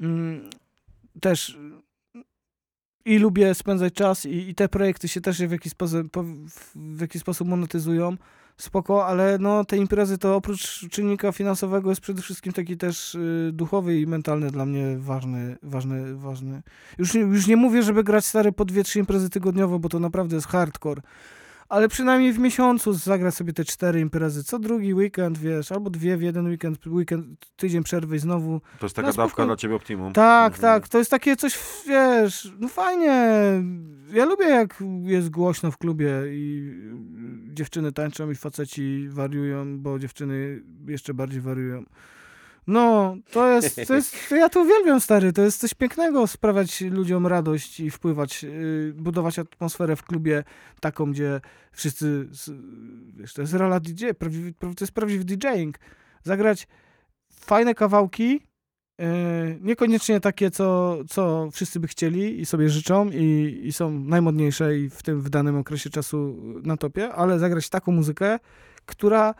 mm, też i lubię spędzać czas i, i te projekty się też w jakiś sposób, po- w jakiś sposób monetyzują. Spoko, ale no te imprezy to oprócz czynnika finansowego jest przede wszystkim taki też y, duchowy i mentalny dla mnie ważny, ważny, ważny. Już, już nie mówię, żeby grać stare po dwie, trzy imprezy tygodniowo, bo to naprawdę jest hardcore. Ale przynajmniej w miesiącu zagrać sobie te cztery imprezy. Co drugi weekend, wiesz, albo dwie w jeden weekend, weekend tydzień przerwy i znowu. To jest taka No, dawka dla ciebie optimum. Tak, Mhm. tak. To jest takie coś, wiesz, no fajnie. Ja lubię, jak jest głośno w klubie i dziewczyny tańczą i faceci wariują, bo dziewczyny jeszcze bardziej wariują. No, to jest, to jest, to ja to uwielbiam, stary, to jest coś pięknego, sprawiać ludziom radość i wpływać, yy, budować atmosferę w klubie taką, gdzie wszyscy, wiesz, to jest rola DJ, prawdziwy, to jest prawdziwy DJing. Zagrać fajne kawałki, Yy, niekoniecznie takie, co, co wszyscy by chcieli i sobie życzą i, i są najmodniejsze i w tym w danym okresie czasu na topie, ale zagrać taką muzykę, która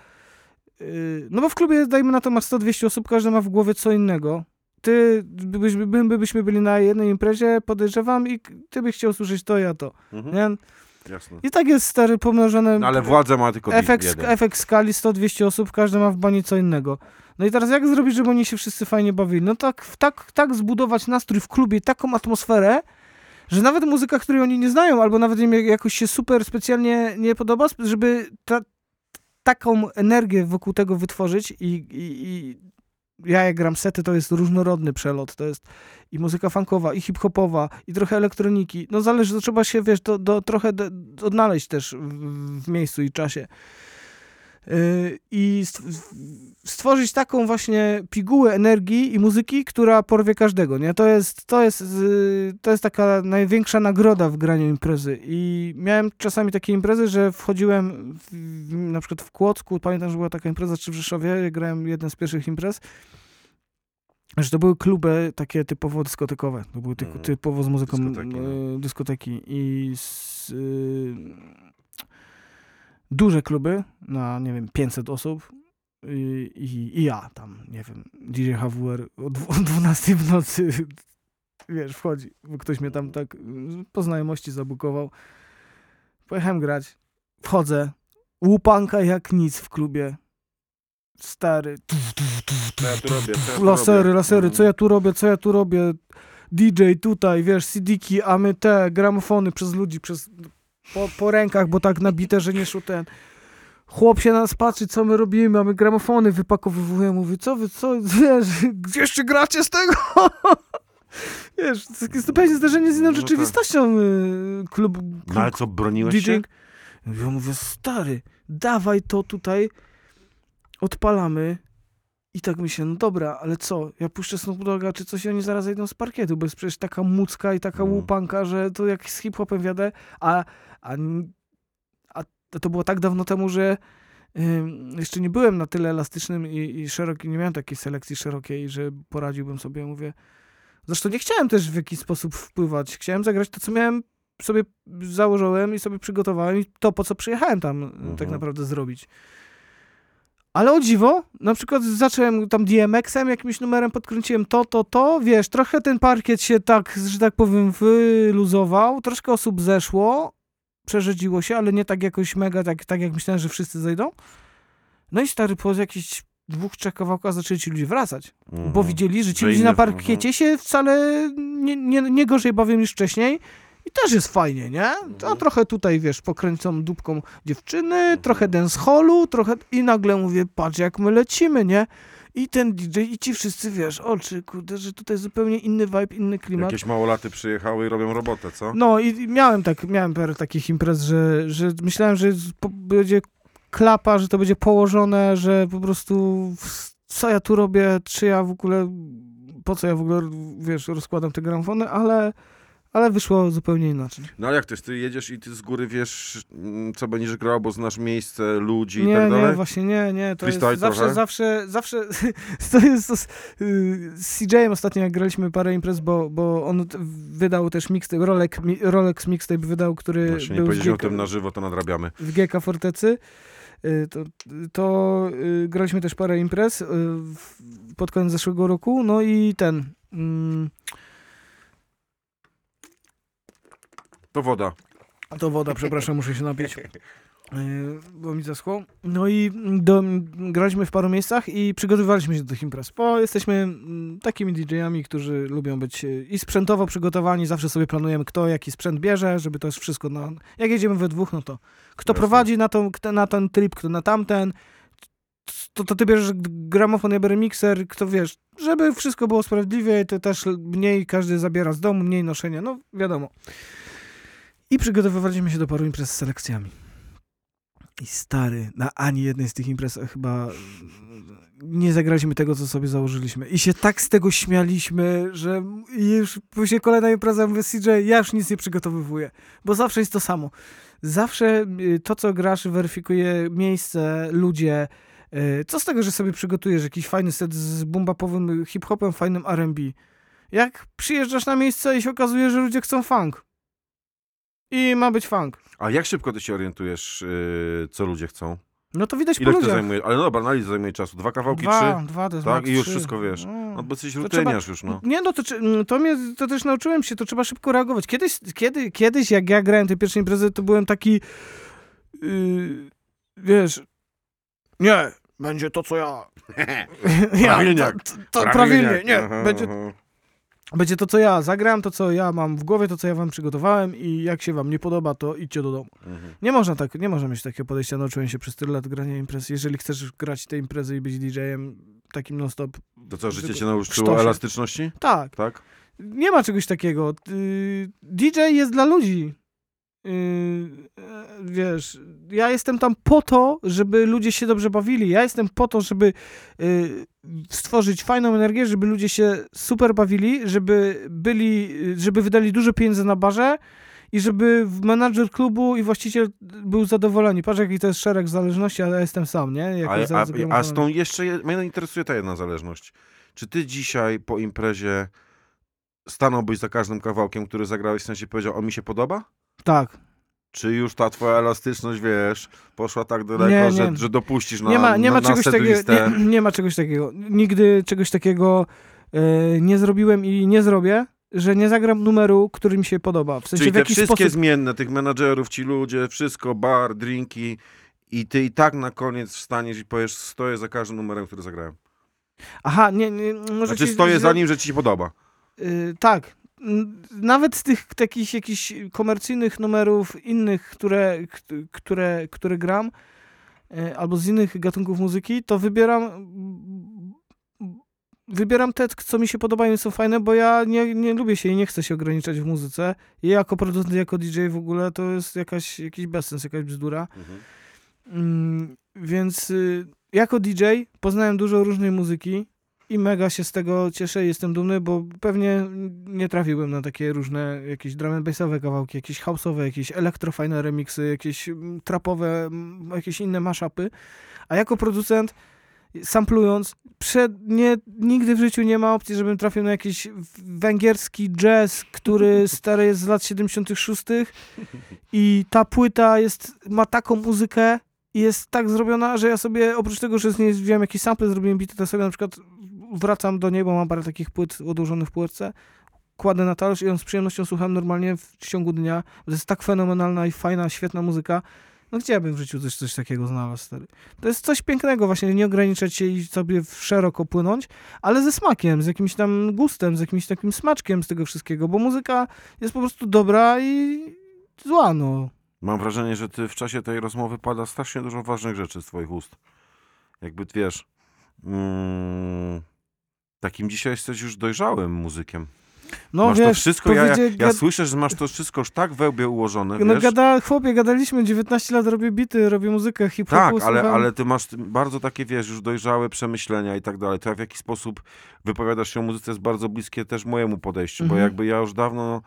no bo w klubie, dajmy na to, masz 100-200 osób, każdy ma w głowie co innego. Ty, byś, by, by, byśmy byli na jednej imprezie, podejrzewam, i ty byś chciał słyszeć to, ja to. Mhm. Nie? Jasne. I tak jest stary pomnożone. No, ale władza ma tylko efekt, jeden. efekt skali 100-200 osób, każdy ma w bani co innego. No i teraz jak zrobić, żeby oni się wszyscy fajnie bawili? No tak, tak, tak zbudować nastrój w klubie, taką atmosferę, że nawet muzyka, której oni nie znają, albo nawet im jakoś się super specjalnie nie podoba, żeby ta, taką energię wokół tego wytworzyć i, i, i ja jak gram sety, to jest różnorodny przelot, to jest i muzyka funkowa, i hip-hopowa, i trochę elektroniki. No zależy, to trzeba się, wiesz, do, do, trochę do, odnaleźć też w, w miejscu i czasie. Yy, I stw- stworzyć taką właśnie pigułę energii i muzyki, która porwie każdego, nie? To jest, to jest, yy, to jest taka największa nagroda w graniu imprezy. I miałem czasami takie imprezy, że wchodziłem w, na przykład w Kłodzku, pamiętam, że była taka impreza, czy w Rzeszowie, ja grałem jeden z pierwszych imprez, że to były kluby takie typowo dyskotekowe. To były ty, typowo z muzyką Dyskoteki, dyskoteki, dyskoteki. i z, y, duże kluby na, nie wiem, 500 osób i, i, i ja tam, nie wiem, DJ HWR o, dwu, o 12 w nocy, wiesz, wchodzi, bo ktoś mnie tam tak po znajomości zabukował. Pojechałem grać, wchodzę, łupanka jak nic w klubie. Stary. Co ja tu robię? Co ja tu Lasery, robię? lasery, co ja tu robię, co ja tu robię? DJ tutaj, wiesz, CD-ki, a my te gramofony przez ludzi, przez po, po rękach, bo tak nabite, że nie szło ten. Chłop się na nas patrzy, co my robimy, a my gramofony wypakowywujemy. Mówi, co wy, co, wiesz, gdzie jeszcze gracie z tego? wiesz, to jest zupełnie zdarzenie z inną No tak. rzeczywistością. y, Klub, klub No ale co, broniłeś się? DJing. Ja mówię, stary, dawaj to tutaj, odpalamy i tak myślę, no dobra, ale co, ja puszczę Snoop Dogga, czy coś i oni zaraz zejdą z parkietu, bo jest przecież taka mucka i taka łupanka, że to jak z hip-hopem wiadę, a, a, a to było tak dawno temu, że jeszcze nie byłem na tyle elastycznym i, i szeroki, nie miałem takiej selekcji szerokiej, że poradziłbym sobie, mówię, zresztą nie chciałem też w jakiś sposób wpływać, chciałem zagrać to, co miałem sobie założyłem i sobie przygotowałem i to, po co przyjechałem tam tak naprawdę zrobić. Ale o dziwo, na przykład zacząłem tam DMX-em, jakimś numerem podkręciłem to, to, to, wiesz, trochę ten parkiet się tak, że tak powiem, wyluzował, troszkę osób zeszło, przerzedziło się, ale nie tak jakoś mega, tak, tak jak myślałem, że wszyscy zejdą. No i stary, po jakichś dwóch, trzech kawałkach zaczęli ci ludzie wracać, Mhm. bo widzieli, że ci Że ludzie na parkiecie się wcale nie, nie, nie gorzej bawią niż wcześniej i też jest fajnie, nie? A trochę tutaj, wiesz, pokręcą dupką dziewczyny, trochę dancehallu, trochę i nagle mówię, patrz jak my lecimy, nie? I ten DJ i ci wszyscy, wiesz, oczy, kurde, że tutaj zupełnie inny vibe, inny klimat. Jakieś małolaty przyjechały i robią robotę, co? No i miałem tak, miałem parę takich imprez, że, że myślałem, że będzie klapa, że to będzie położone, że po prostu co ja tu robię, czy ja w ogóle, po co ja w ogóle, wiesz, rozkładam te gramofony, ale, ale wyszło zupełnie inaczej. No ale jak jest? Ty jedziesz i ty z góry wiesz, mm, co będziesz grał, bo znasz miejsce, ludzi i Nie, tak dalej? nie, właśnie nie, nie, to Freestyle jest zawsze, trochę? zawsze, zawsze, to jest to, z, y, z CJ-em ostatnio jak graliśmy parę imprez, bo, bo on wydał też mixtape, Rolex, Rolex mixtape wydał, który Właśnie nie był z powiedzieliśmy o tym na żywo, to nadrabiamy. w GK Fortecy, y, to, to y, graliśmy też parę imprez y, pod koniec zeszłego roku, no i ten... Mm, To woda. to woda, przepraszam, muszę się napić. y, Bo mi zaschło. No i do, graliśmy w paru miejscach i przygotowywaliśmy się do tych imprez. Bo jesteśmy mm, takimi DJ-ami, którzy lubią być y, i sprzętowo przygotowani. Zawsze sobie planujemy, kto jaki sprzęt bierze, żeby to jest wszystko na. Jak jedziemy we dwóch, no to kto prowadzi na, tą, kto na ten trip, kto na tamten. To, to ty bierzesz gramofon, ja biorę mikser, kto wiesz, żeby wszystko było sprawiedliwie, to też mniej każdy zabiera z domu, mniej noszenia, no wiadomo. I przygotowywaliśmy się do paru imprez z selekcjami. I stary, na ani jednej z tych imprez chyba nie zagraliśmy tego, co sobie założyliśmy. I się tak z tego śmialiśmy, że już później kolejna impreza, mówię CJ, ja już nic nie przygotowywuję. Bo zawsze jest to samo. Zawsze y, to, co grasz, weryfikuje miejsce, ludzie. Y, Co z tego, że sobie przygotujesz jakiś fajny set z bumbapowym hip-hopem, fajnym R&B? Jak przyjeżdżasz na miejsce i się okazuje, że ludzie chcą funk. I ma być funk. A jak szybko ty się orientujesz, yy, co ludzie chcą? No to widać Ile po to ludziach. zajmuje? Ale no dobra, to zajmuje czasu? Dwa kawałki, Dwa, trzy? dwa, to jest Tak, max i już trzy. wszystko wiesz. No. No bo jesteś To rutyniarz już, no. Nie, no to, czy- to, mnie, to też nauczyłem się, to trzeba szybko reagować. Kiedyś, kiedy, kiedyś jak ja grałem te pierwsze imprezy, to byłem taki, yy, wiesz, nie, będzie to, co ja. Prawilniak. to, to, prawilnie, nie, będzie. Będzie to, co ja zagram, to, co ja mam w głowie, to, co ja wam przygotowałem i jak się wam nie podoba, to idźcie do domu. Mhm. Nie można tak, nie można mieć takiego podejścia, nauczyłem się przez tyle lat grania imprez. Jeżeli chcesz grać te imprezy i być DJ-em takim non-stop. To co, życie cię nauczyło elastyczności? Tak. Tak? Nie ma czegoś takiego. DJ jest dla ludzi. Yy, e, wiesz, ja jestem tam po to, żeby ludzie się dobrze bawili. Ja jestem po to, żeby yy, stworzyć fajną energię, żeby ludzie się super bawili, żeby byli, żeby wydali dużo pieniędzy na barze i żeby menadżer klubu i właściciel był zadowoleni. Patrz, jaki to jest szereg zależności, ale ja jestem sam, nie? Jak A, jest a, a z tą jeszcze, je- mnie interesuje ta jedna zależność. Czy ty dzisiaj po imprezie stanąłbyś za każdym kawałkiem, który zagrałeś, w sensie powiedział, on mi się podoba? Tak. Czy już ta twoja elastyczność, wiesz, poszła tak daleko, Nie, Że, nie. że dopuścisz na, nie ma, nie ma na czegoś takiego, nie, nie ma czegoś takiego. Nigdy czegoś takiego e, nie zrobiłem i nie zrobię, że nie zagram numeru, który mi się podoba. W sensie Czyli w te wszystkie sposób. zmienne, tych menadżerów, ci ludzie, wszystko, bar, drinki i ty i tak na koniec wstaniesz i powiesz, stoję za każdym numerem, który zagrałem. Aha, nie, nie może Znaczy ci stoję za nim, że ci się podoba. Y, tak. Nawet z tych takich jakichś komercyjnych numerów innych, które, które, które gram, y, albo z innych gatunków muzyki, to wybieram wybieram te, co mi się podobają i są fajne, bo ja nie, nie lubię się i nie chcę się ograniczać w muzyce. I jako producent, jako DJ w ogóle to jest jakaś, jakiś bezsens, jakaś bzdura. Mm, więc y, jako DJ poznałem dużo różnej muzyki i mega się z tego cieszę i jestem dumny, bo pewnie nie trafiłbym na takie różne jakieś drum and bassowe kawałki, jakieś house'owe, jakieś elektrofajne remixy, jakieś mm, trapowe, mm, jakieś inne mashupy. A jako producent samplując, przed, nie, nigdy w życiu nie ma opcji, żebym trafił na jakiś węgierski jazz, który stary jest z lat 76. I ta płyta jest, ma taką muzykę i jest tak zrobiona, że ja sobie oprócz tego, że z niej wziąłem jakiś sample, zrobiłem bity, to sobie na przykład wracam do niej, bo mam parę takich płyt odłożonych w płytce, kładę na talerz i ją z przyjemnością słucham normalnie w ciągu dnia. To jest tak fenomenalna i fajna, świetna muzyka. No chciałbym w życiu coś, coś takiego znaleźć, stary. To jest coś pięknego właśnie, nie ograniczać się i sobie szeroko płynąć, ale ze smakiem, z jakimś tam gustem, z jakimś takim smaczkiem z tego wszystkiego, bo muzyka jest po prostu dobra i zła, no. Mam wrażenie, że ty w czasie tej rozmowy pada strasznie dużo ważnych rzeczy z twoich ust. Jakby, wiesz, mm, takim dzisiaj jesteś już dojrzałym muzykiem. No masz to wiesz, wszystko, ja, ja, ja słyszę, że masz to wszystko już tak we łbie ułożone, No wiesz? gada, chłopie, gadaliśmy, 19 lat robię bity, robię muzykę, hip-hopu, Tak, ale, słucham. ale ty masz bardzo takie, wiesz, już dojrzałe przemyślenia i tak dalej. To w jaki sposób wypowiadasz się o muzyce jest bardzo bliskie też mojemu podejściu, bo Mhm. jakby ja już dawno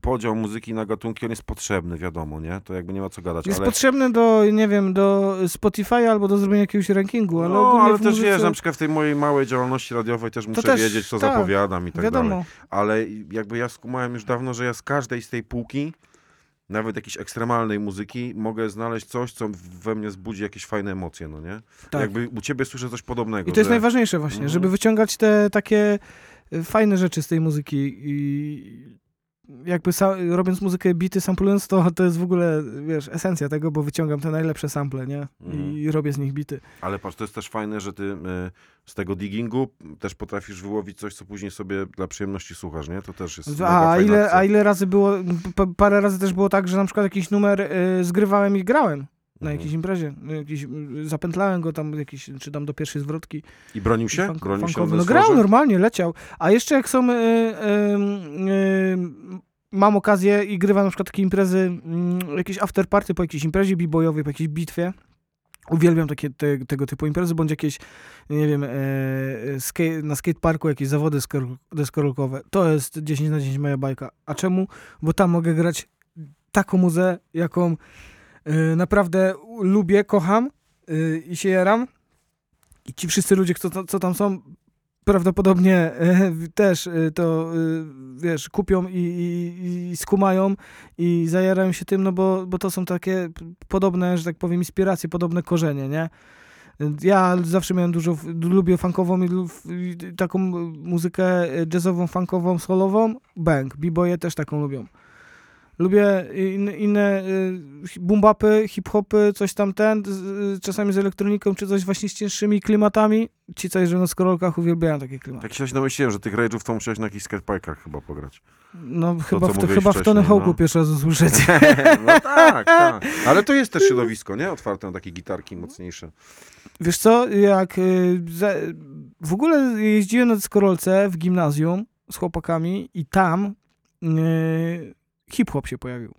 podział muzyki na gatunki, on jest potrzebny, wiadomo, nie? To jakby nie ma co gadać, Jest ale... potrzebny do, nie wiem, do Spotify albo do zrobienia jakiegoś rankingu, ale No, ale też muzyce... wiesz, na przykład w tej mojej małej działalności radiowej też muszę też, wiedzieć, co tak, zapowiadam i tak wiadomo. dalej. Ale jakby ja skumałem już dawno, że ja z każdej z tej półki, nawet jakiejś ekstremalnej muzyki, mogę znaleźć coś, co we mnie zbudzi jakieś fajne emocje, no nie? Tak. Jakby u ciebie słyszę coś podobnego. I to jest że... najważniejsze właśnie, Mhm. żeby wyciągać te takie y, fajne rzeczy z tej muzyki i jakby robiąc muzykę, bity, samplując, to, to jest w ogóle, wiesz, esencja tego, bo wyciągam te najlepsze sample, nie? Mhm. I robię z nich bity. Ale patrz, to jest też fajne, że ty y, z tego diggingu też potrafisz wyłowić coś, co później sobie dla przyjemności słuchasz, nie? To też jest A, ile, akcja. a ile razy było, parę razy też było tak, że na przykład jakiś numer y, zgrywałem i grałem na Mhm. jakiejś imprezie. Jakiś, y, zapętlałem go tam, jakiś, czy tam do pierwszej zwrotki. I bronił się? Funk- Bronił się funkowy. na No grał normalnie, leciał. A jeszcze jak są... Y, y, y, mam okazję i grywam na przykład takie imprezy, mm, jakieś afterparty po jakiejś imprezie b-boyowej, po jakiejś bitwie. Uwielbiam takie, te, tego typu imprezy, bądź jakieś, nie wiem, e, skate, na skateparku jakieś zawody skor- deskorolkowe. To jest 10 na 10 moja bajka. A czemu? Bo tam mogę grać taką muzę, jaką e, naprawdę lubię, kocham e, i się jaram. I ci wszyscy ludzie, co, co tam są, prawdopodobnie e, też to, wiesz, kupią i, i, i skumają i zajarają się tym, no bo, bo to są takie podobne, że tak powiem, inspiracje, podobne korzenie, nie? Ja zawsze miałem dużo, lubię funkową i taką muzykę jazzową, funkową, solową, bang, b-boye też taką lubią. Lubię in, inne y, boom-bapy, hip-hopy, coś tam ten, z, y, czasami z elektroniką, czy coś właśnie z cięższymi klimatami. Ci, co jeżdżą na skorolkach, uwielbiają takie klimaty. Tak się domyśliłem, że tych rage'ów to musiałeś na jakichś skateparkach chyba pograć. No To, chyba, w, to, chyba w Tony Hawk'u no. pierwszy raz usłyszeć. no tak, tak. Ale to jest też środowisko, nie? Otwarte na takie gitarki mocniejsze. Wiesz co, jak y, w ogóle jeździłem na deskorolce w gimnazjum z chłopakami i tam hip-hop się pojawił.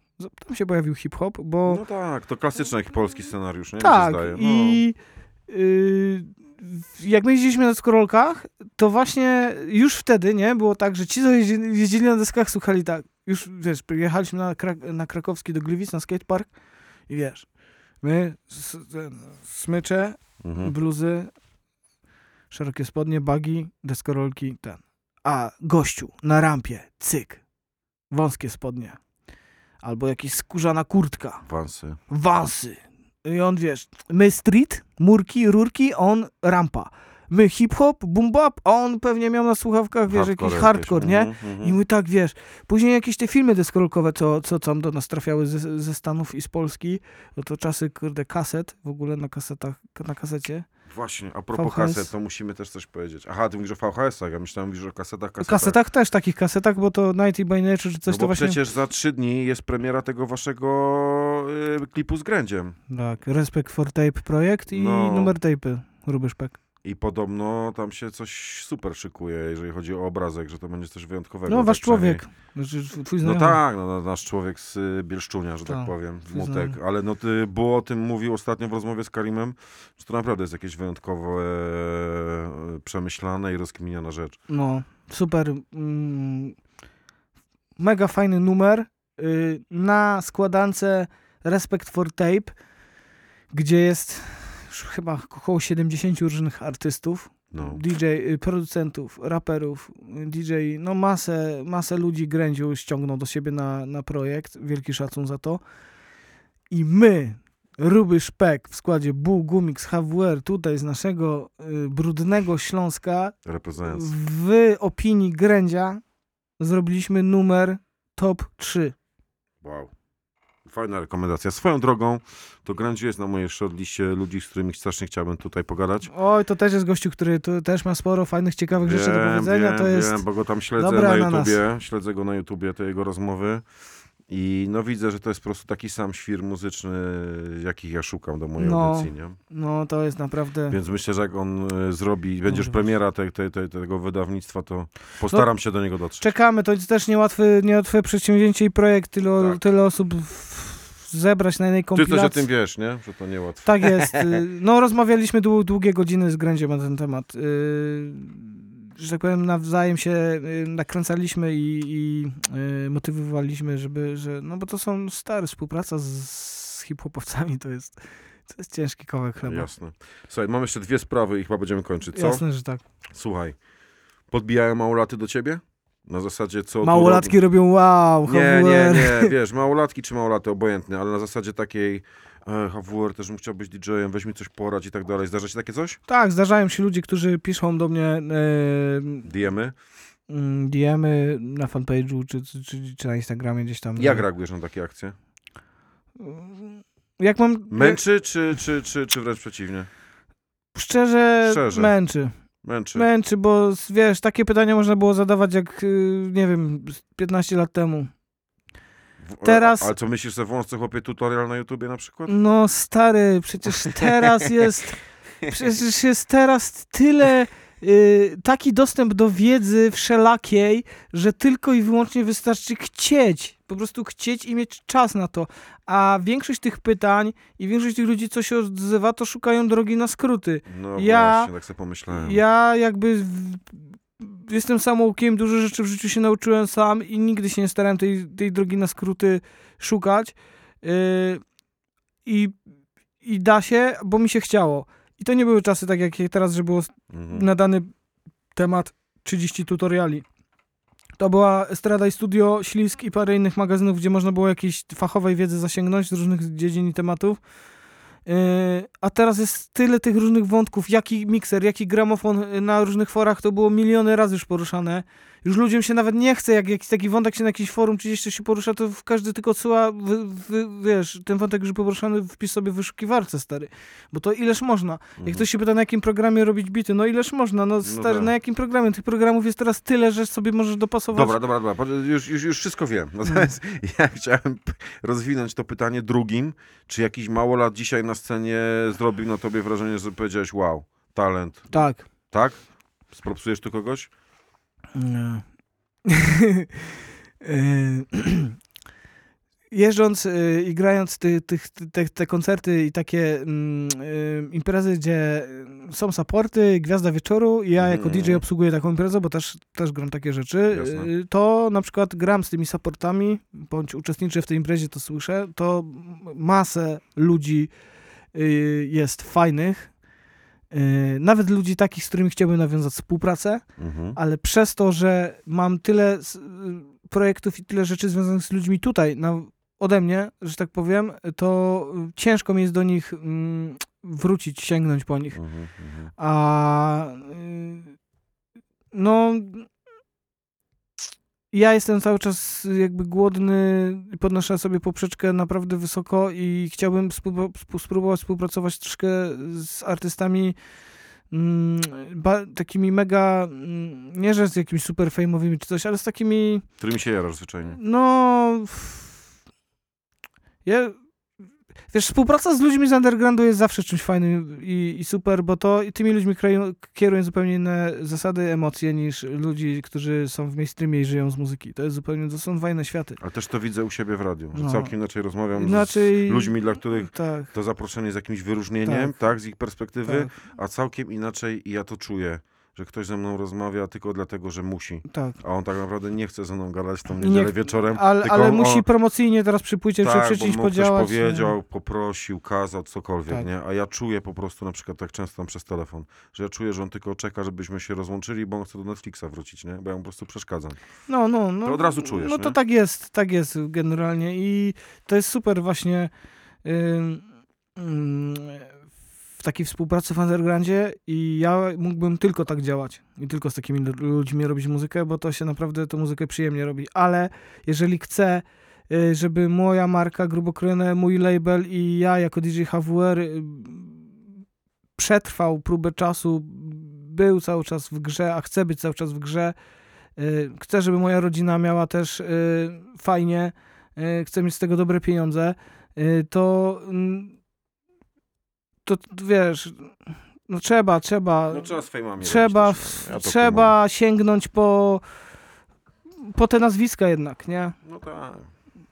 Tam się pojawił hip-hop, bo... No tak, to klasyczny jak polski scenariusz, nie? Tak. No. i y, jak my jeździliśmy na deskorolkach, to właśnie już wtedy, nie, było tak, że ci, co jeździli, jeździli na deskach, słuchali tak, już, wiesz, jechaliśmy na, Krak- na Krakowski do Gliwic, na skatepark i wiesz, my, ten, smycze, Mhm. bluzy, szerokie spodnie, bagi, deskorolki, ten. A gościu na rampie, cyk, wąskie spodnie. Albo jakaś skórzana kurtka Wansy. wansy. I on, wiesz, my street, murki, rurki, on rampa. My hip-hop, boom-bap, a on pewnie miał na słuchawkach, wiesz, Hardcore jakiś jakieś, hardcore, nie? mhm, mhm. I my tak, wiesz, później jakieś te filmy deskorolkowe, co, co tam do nas trafiały ze, ze Stanów i z Polski, no to czasy, kurde, kaset, w ogóle na kasetach, na kasecie. Właśnie, a propos VHS. kaset, to musimy też coś powiedzieć. Aha, ty mówisz o VHS-ach, ja myślałem, mówisz o kasetach, kasetach. kasetach też, takich kasetach, bo to Nighty by Nature, czy coś no to właśnie... przecież za trzy dni jest premiera tego waszego y, klipu z Grędziem. Tak, Respect for Tape projekt i No. numer tape'y, Ruby Szpek. I podobno tam się coś super szykuje, jeżeli chodzi o obrazek, że to będzie coś wyjątkowego. No, wasz człowiek. Znaczy, twój No tak, no, no, nasz człowiek z y, Bielszczunia, że tak, Tak, powiem, Mutek. Ale no ty było o tym mówił ostatnio w rozmowie z Karimem, że to naprawdę jest jakieś wyjątkowo e, przemyślane i rozkminiana rzecz. No, super. Mm, mega fajny numer. Y, na składance Respect for Tape, gdzie jest chyba około 70 różnych artystów. No. DJ, y, producentów, raperów, y, DJ, no masę, masę ludzi Grędziu ściągnął do siebie na, na projekt. Wielki szacun za to. I my, Ruby Szpek w składzie Bu, Gumix, HWR, tutaj z naszego y, brudnego Śląska, w opinii Grędzia zrobiliśmy numer top 3. Wow. Fajna rekomendacja. Swoją drogą, to Grandzi jest na mojej shortliście ludzi, z którymi strasznie chciałbym tutaj pogadać. Oj, to też jest gościu, który tu też ma sporo fajnych, ciekawych rzeczy do powiedzenia. wiem, to jest wiem, bo go tam śledzę dobra na. YouTubie, śledzę go na YouTubie, te jego rozmowy i no widzę, że to jest po prostu taki sam świr muzyczny, jakich ja szukam do mojej No, audycji, nie? no to jest naprawdę... Więc myślę, że jak on e, zrobi, będzie już Może premiera te, te, te, tego wydawnictwa, to postaram No, się do niego dotrzeć. Czekamy, to jest też niełatwe, niełatwe przedsięwzięcie i projekt, tyle, Tak. tyle osób w, zebrać na jednej Ty kompilacji. coś o tym wiesz, nie? Że to niełatwe. Tak jest. y, No rozmawialiśmy dłu- długie godziny z Grędziem na ten temat. Y, Że tak powiem, nawzajem się y, nakręcaliśmy i, i y, motywowaliśmy, żeby, że, no bo to są stare współpraca z, z hip-hopowcami, to jest, to jest ciężki kawałek chleba. Jasne. Słuchaj, mam jeszcze dwie sprawy i chyba będziemy kończyć, co? Jasne, że tak. Słuchaj, podbijają małolaty do ciebie? Na zasadzie co... Małolatki robią wow, Nie, nie, nie, wiesz, małolatki czy małolaty, obojętnie, ale na zasadzie takiej e, HWR też bym chciał być DJ-em, weź mi coś porać i tak dalej. Zdarza się takie coś? Tak, zdarzają się ludzie, którzy piszą do mnie y, DM-y? mm, DM-y na fanpage'u czy, czy, czy, czy na Instagramie gdzieś tam. Jak reagujesz na takie akcje? Jak mam... Męczy czy, czy, czy, czy wręcz przeciwnie? Szczerze, Szczerze. męczy. Męczy. Męczy, bo wiesz, takie pytania można było zadawać jak, y, nie wiem, z 15 lat temu. Teraz- Ale co myślisz, że włączę chłopie tutorial na YouTubie na przykład? No stary, przecież teraz jest, przecież jest teraz tyle, y, taki dostęp do wiedzy wszelakiej, że tylko i wyłącznie wystarczy chcieć. Po prostu chcieć i mieć czas na to. A większość tych pytań i większość tych ludzi, co się odzywa, to szukają drogi na skróty. No ja, właśnie, tak sobie pomyślałem. Ja jakby w, jestem samoukiem, dużo rzeczy w życiu się nauczyłem sam i nigdy się nie starałem tej, tej drogi na skróty szukać. Yy, i, I da się, bo mi się chciało. I to nie były czasy tak jak teraz, że było Mhm. na dany temat 30 tutoriali. To była Estrada i Studio, Ślisk i parę innych magazynów, gdzie można było jakiejś fachowej wiedzy zasięgnąć z różnych dziedzin i tematów. Yy, a teraz jest tyle tych różnych wątków, jaki mikser, jaki gramofon yy, na różnych forach, to było miliony razy już poruszane. Już ludziom się nawet nie chce, jak jakiś taki wątek się na jakimś forum czy gdzieś coś się porusza, to każdy tylko odsyła, wy, wy, wiesz, ten wątek już poruszany, wpisz sobie w wyszukiwarce, stary. Bo to ileż można. Jak ktoś się pyta, na jakim programie robić bity, no ileż można, no stary, tak. na jakim programie? Tych programów jest teraz tyle, że sobie możesz dopasować. Dobra, dobra, dobra. Już, już, już wszystko wiem. Natomiast ja chciałem rozwinąć to pytanie drugim. Czy jakiś małolat dzisiaj na scenie zrobił na tobie wrażenie, że powiedziałeś wow, talent. Tak. Tak? Spropsujesz tu kogoś? Nie. Yy, Jeżdżąc yy, i grając ty, tych, te, te koncerty i takie mm, yy, imprezy, gdzie są supporty, gwiazda wieczoru i ja jako Mhm. DJ obsługuję taką imprezę, bo też, też gram takie rzeczy, Jasne. to na przykład gram z tymi supportami, bądź uczestniczę w tej imprezie, to słyszę, to masę ludzi jest fajnych, nawet ludzi takich, z którymi chciałbym nawiązać współpracę, Mhm. ale przez to, że mam tyle y, projektów i tyle rzeczy związanych z ludźmi tutaj, na, ode mnie, że tak powiem, to y, ciężko mi jest do nich mm, wrócić, sięgnąć po nich. Mhm, A y, no ja jestem cały czas jakby głodny i podnoszę sobie poprzeczkę naprawdę wysoko i chciałbym spróbować współpracować troszkę z artystami mm, takimi mega, mm, nie że z jakimiś super fejmowymi czy coś, ale z takimi Którymi się jarasz zwyczajnie? no. Ja. Wiesz, współpraca z ludźmi z undergroundu jest zawsze czymś fajnym i, i super, bo to i tymi ludźmi kierują, kierują zupełnie inne zasady, emocje niż ludzi, którzy są w mainstreamie i żyją z muzyki. To jest zupełnie, to są fajne światy. Ale też to widzę u siebie w radiu, że No. całkiem inaczej rozmawiam Inaczej- z ludźmi, dla których tak. to zaproszenie jest jakimś wyróżnieniem, tak, Tak. z ich perspektywy, Tak. a całkiem inaczej i ja to czuję, że ktoś ze mną rozmawia tylko dlatego, że musi. Tak. A on tak naprawdę nie chce ze mną gadać w tą Nie- niedzielę wieczorem. Ale, ale on, musi promocyjnie teraz przy płycie tak, przy bo czymś mu ktoś podziałać. nie? powiedział, poprosił, kazał, cokolwiek, Tak. nie? A ja czuję po prostu na przykład tak często tam przez telefon, że ja czuję, że on tylko czeka, żebyśmy się rozłączyli, bo on chce do Netflixa wrócić, nie? Bo ja mu po prostu przeszkadzam. No, no, no. To od razu czujesz, No to nie? tak jest, tak jest generalnie i to jest super właśnie w takiej współpracy w undergroundzie i ja mógłbym tylko tak działać i tylko z takimi lu- ludźmi robić muzykę, bo to się naprawdę tą muzykę przyjemnie robi, ale jeżeli chcę y, żeby moja marka grubokrojone, mój label i ja jako DJ HWR y, przetrwał próbę czasu, był cały czas w grze, a chce być cały czas w grze. Y, Chcę, żeby moja rodzina miała też fajnie, chcę mieć z tego dobre pieniądze, y, to, wiesz, no trzeba, trzeba. No trzeba z fejmami Trzeba, robić. Ja trzeba sięgnąć po, po te nazwiska jednak, nie? No tak.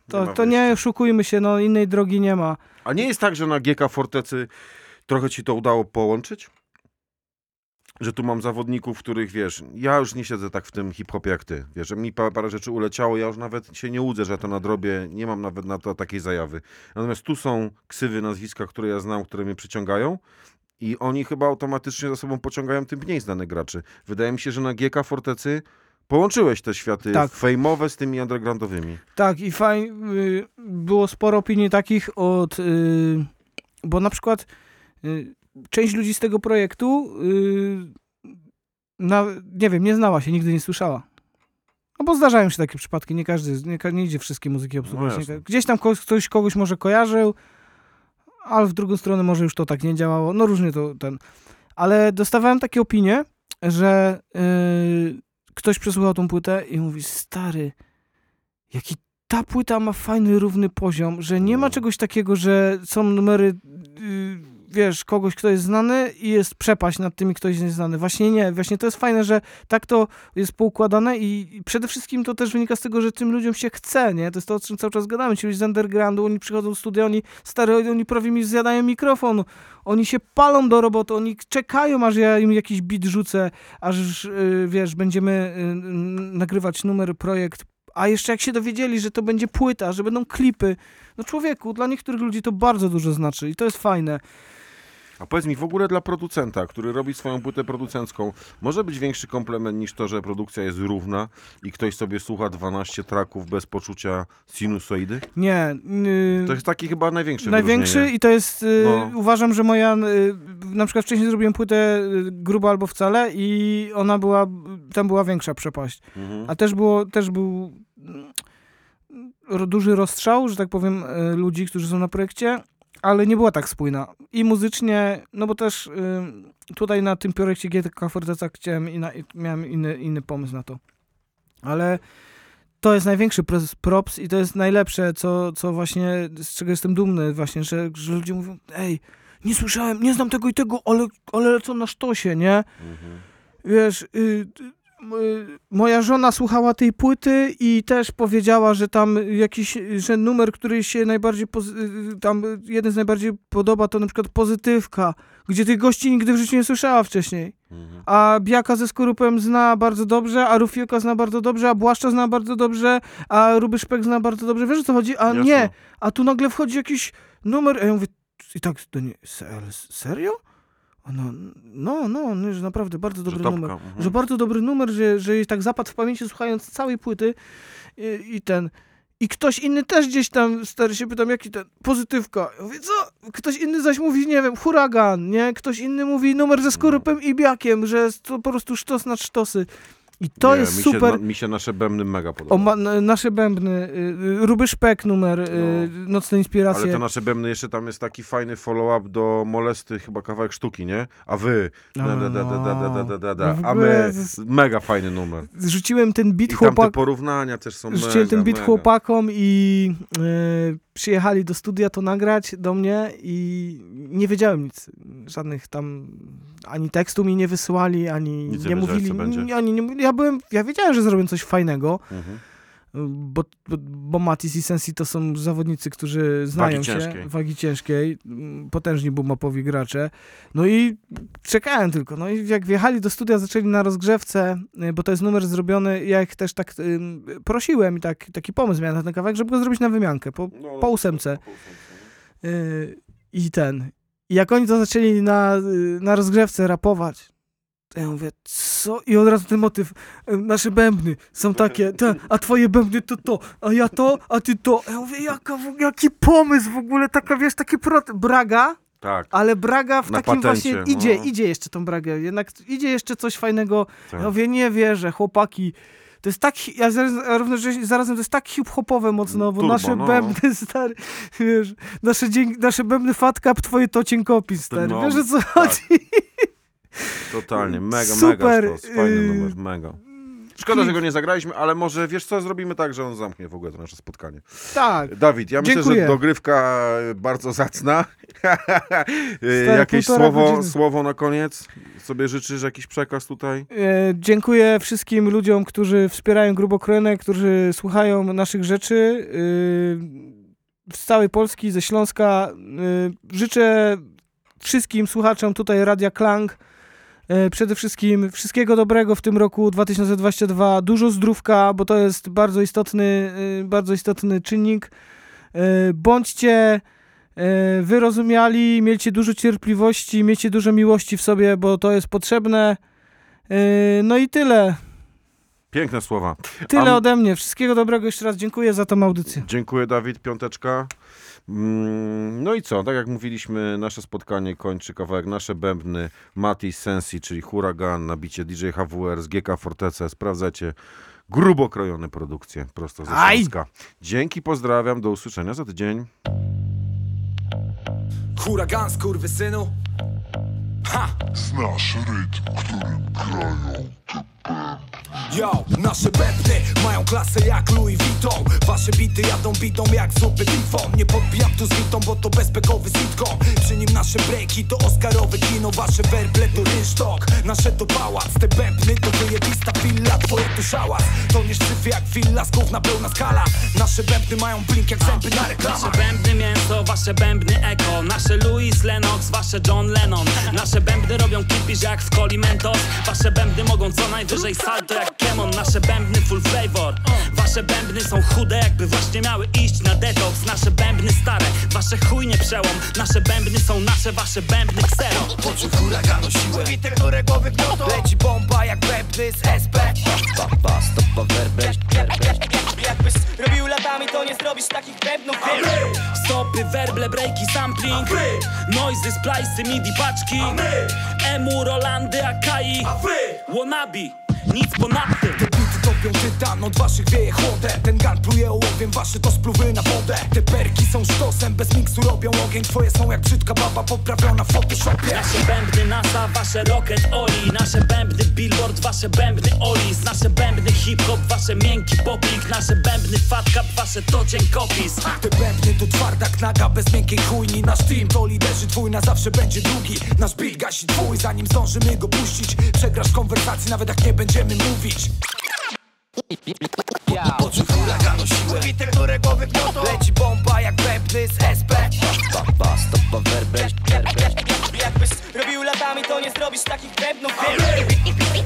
To, to nie oszukujmy się, no innej drogi nie ma. A nie jest tak, że na GK Fortecy trochę ci to udało połączyć? Że tu mam zawodników, których wiesz, ja już nie siedzę tak w tym hip-hopie jak ty. Wiesz, że mi parę, parę rzeczy uleciało, ja już nawet się nie łudzę, że to nadrobię, nie mam nawet na to takiej zajawy. Natomiast tu są ksywy, nazwiska, które ja znam, które mnie przyciągają i oni chyba automatycznie za sobą pociągają tym mniej znanych graczy. Wydaje mi się, że na GK Fortecy połączyłeś te światy Tak. fejmowe z tymi undergroundowymi. Tak, i fajnie, było sporo opinii takich od, y, bo na przykład y, część ludzi z tego projektu, y, na, nie wiem, nie znała się, nigdy nie słyszała. No bo zdarzają się takie przypadki, nie każdy, nie, nie idzie wszystkie muzyki obsługiwać. No Gdzieś tam ktoś kogoś może kojarzył, ale w drugą stronę może już to tak nie działało, no różnie to ten. Ale dostawałem takie opinie, że y, ktoś przesłuchał tą płytę i mówi, stary, jaki ta płyta ma fajny, równy poziom, że nie ma czegoś takiego, że są numery, y, wiesz, kogoś, kto jest znany i jest przepaść nad tymi, kto jest nieznany. Właśnie nie, właśnie to jest fajne, że tak to jest poukładane i, i przede wszystkim to też wynika z tego, że tym ludziom się chce, nie? To jest to, o czym cały czas gadamy. Ci ludzie z undergroundu, oni przychodzą do studia, oni, stary, oni prawie mi zjadają mikrofon, oni się palą do roboty, oni czekają, aż ja im jakiś bit rzucę, aż, y, wiesz, będziemy y, y, nagrywać numer, projekt, a jeszcze jak się dowiedzieli, że to będzie płyta, że będą klipy, no człowieku, dla niektórych ludzi to bardzo dużo znaczy i to jest fajne. A powiedz mi, w ogóle dla producenta, który robi swoją płytę producencką, może być większy komplement niż to, że produkcja jest równa i ktoś sobie słucha 12 traków bez poczucia sinusoidy? Nie. y, To jest taki chyba największy Największy i to jest, y, No. uważam, że moja, y, na przykład wcześniej zrobiłem płytę y, grubo albo wcale i ona była, tam była większa przepaść. Mhm. A też było, też był mm, duży rozstrzał, że tak powiem, y, ludzi, którzy są na projekcie, ale nie była tak spójna. I muzycznie, no bo też y, tutaj na tym projekcie GTK Forteca chciałem, i na, i miałem inny, inny pomysł na to. Ale to jest największy props i to jest najlepsze, co, co właśnie, z czego jestem dumny właśnie, że, że ludzie mówią, ej, nie słyszałem, nie znam tego i tego, ale, ale lecą na sztosie, nie? Mhm. Wiesz, y, moja żona słuchała tej płyty i też powiedziała, że tam jakiś, że numer, który się najbardziej, pozy- y, tam jeden z najbardziej podoba, to na przykład Pozytywka, gdzie tych gości nigdy w życiu nie słyszała wcześniej. A Biaka ze Skorupem zna bardzo dobrze, a Rufiuka zna bardzo dobrze, a Błaszcza zna bardzo dobrze, a Ruby Szpek zna bardzo dobrze. Wiesz o co chodzi? A Jasne. nie, a tu nagle wchodzi jakiś numer, a ja mówię, i tak, to nie, serio? No, no, no, no, że naprawdę bardzo dobry topka, numer. mhm. Że bardzo dobry numer, że, że jej tak zapadł w pamięci słuchając całej płyty i, i ten. I ktoś inny też gdzieś tam, stary się pytam, jaki ten, pozytywka. Ja mówię, co? Ktoś inny zaś mówi, nie wiem, huragan, nie? Ktoś inny mówi numer ze skorupem i biakiem, że jest to po prostu sztos na sztosy. I to nie, jest mi się, super. Na, mi się nasze bębny mega podoba. O, ma, nasze bębny, y, y, Ruby Szpek numer, y, no. Nocne Inspiracje. Ale to nasze bębny, jeszcze tam jest taki fajny follow-up do Molesty, chyba kawałek sztuki, nie? A wy, da, da, da, da, da, da, da, no a my, mega fajny numer. Zrzuciłem ten beat chłopakom. porównania też są Rzuciłem mega, ten beat chłopakom i... Y, przyjechali do studia to nagrać do mnie i nie wiedziałem nic. Żadnych tam ani tekstu mi nie wysyłali, ani Nic nie mówili. będzie. nie- ja byłem, ja wiedziałem, że zrobią coś fajnego. Mhm. Bo, bo, bo Matis i Sensi to są zawodnicy, którzy znają się ciężkiej. wagi ciężkiej, mm, potężni bumapowi gracze. No i czekałem tylko. No i jak wjechali do studia, zaczęli na rozgrzewce, y, bo to jest numer zrobiony, ja ich też tak ym, prosiłem i tak, taki pomysł miałem na ten kawałek, żeby go zrobić na wymiankę, po, po ósemce. Y, I ten. I jak oni to zaczęli na, y, na rozgrzewce rapować, to ja mówię, co? I od razu ten motyw, nasze bębny są takie, te, a twoje bębny to to, a ja to, a ty to. Ja mówię, jaka, jaki pomysł w ogóle, taka, wiesz, taki prot... Braga, Tak. ale Braga w Na takim patencie, właśnie idzie, no. idzie jeszcze tą Bragę, jednak idzie jeszcze coś fajnego. Tak. Ja mówię, nie wierzę, chłopaki. To jest tak, ja równocześnie zarazem to jest tak hip-hopowe mocno, bo Turbo, nasze no. bębny, stary, wiesz, nasze, nasze bębny fat cup, twoje to cienkopis, stary, No, wiesz o co tak. chodzi? Totalnie, mega, Super, mega sztos. Fajny yy, numer, mega. Szkoda, że go nie zagraliśmy, ale może wiesz co, zrobimy tak, że on zamknie w ogóle to nasze spotkanie. Tak. Dawid, ja myślę, Dziękuję. że dogrywka bardzo zacna. Yy, Stary, Jakieś słowo, godziny. słowo na koniec? Sobie życzysz jakiś przekaz tutaj? E, dziękuję wszystkim ludziom, którzy wspierają Grubokronek, którzy słuchają naszych rzeczy. e, z całej Polski, ze Śląska. E, życzę wszystkim słuchaczom tutaj Radia Klang przede wszystkim wszystkiego dobrego w tym roku 2022. Dużo zdrówka, bo to jest bardzo istotny, e, bardzo istotny czynnik. E, Bądźcie e, wyrozumiali, miejcie dużo cierpliwości, miejcie dużo miłości w sobie, bo to jest potrzebne. E, No i tyle. Piękne słowa. Tyle A- ode mnie. Wszystkiego dobrego. Jeszcze raz dziękuję za tą audycję. Dziękuję Dawid, piąteczka. Mm, No i co, tak jak mówiliśmy, nasze spotkanie kończy kawałek Nasze Bębny, Mati Sensi, czyli Huragan, na bicie DJ HWR z GK Fortece. Sprawdzajcie grubo krojone produkcje prosto ze! Śląska. Dzięki, pozdrawiam, do usłyszenia za tydzień. Huragan, skurwysynu Ha! Znasz rytm, którym grają Yo, nasze bębny mają klasę jak Louis Vuitton. Wasze bity jadą bitą jak zupy tifon. Nie podbijam tu z witą, bo to bezpekowy sitcom. Przy nim nasze breaki to oscarowe kino Wasze werble to rynsztok, nasze to pałac Te bębny to wyjebista willa, twoje to szałas. To nie szczyfy jak willa, skówna pełna skala. Nasze bębny mają blink jak zęby na reklamach. Nasze bębny mięso, wasze bębny eko. Nasze Louis Lennox, wasze John Lennon. Nasze bębny robią kipisz jak w coli Mentos. Wasze bębny mogą co najwyżej salto jak Kemon Nasze bębny full flavor. Wasze bębny są chude jakby właśnie miały iść na detox Nasze bębny stare, wasze chuj nie przełom. Nasze bębny są nasze, wasze bębny ksero. Poczuj huraganu siłę? Witer, które głowy gniotą Leci bomba jak bębny z SP Papa, stopa, werbeś, Jakbyś robił latami, to nie zrobisz takich bębnów. Stopy, werble, breaki, sampling. Noizy, splice'y, midi, paczki. Emu, Rolandy, Akai. Wannabe, nic ponadto. Te bity topią tytan, od waszych wieje chłodem. Ten gun pluje ołowiem, wasze to spluwy na wodę. Te perki są sztosem, bez miksu robią ogień. Twoje są jak brzydka baba poprawiona w photoshopie. Nasze bębny NASA, wasze Rocket Oli. Nasze bębny Billboard, wasze bębny Olis Nasze bębny hip-hop, wasze miękki popik Nasze bębny Fat Cup, wasze to kopis. Te bębny to twarda knaga, bez miękkiej chujni. Nasz team to liderzy, twój na zawsze będzie długi Nasz beat gasi twój, zanim zdążymy go puścić. Przegrasz konwersacji, nawet jak nie będziemy mówić Poczuł huraganu siłę. Witek, którego wygniotą Leci bomba jak bębny z SB Baba, stopa, werbeś, werbeś Jakbyś robił latami, to nie zrobisz takich bębnów.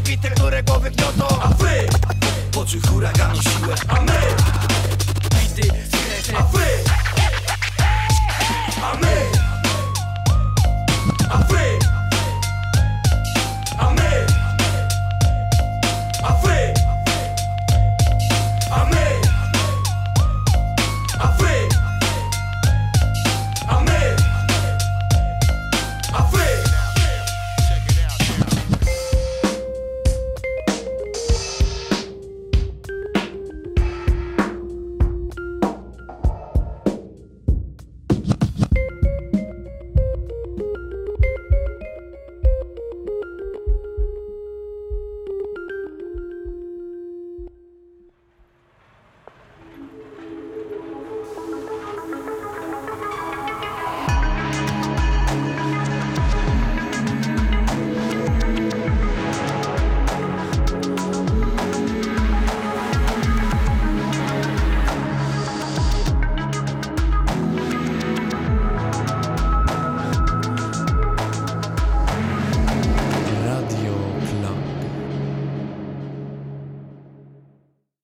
Witek, którego wygniotą A wy! Poczuł huraganu siłę. A my!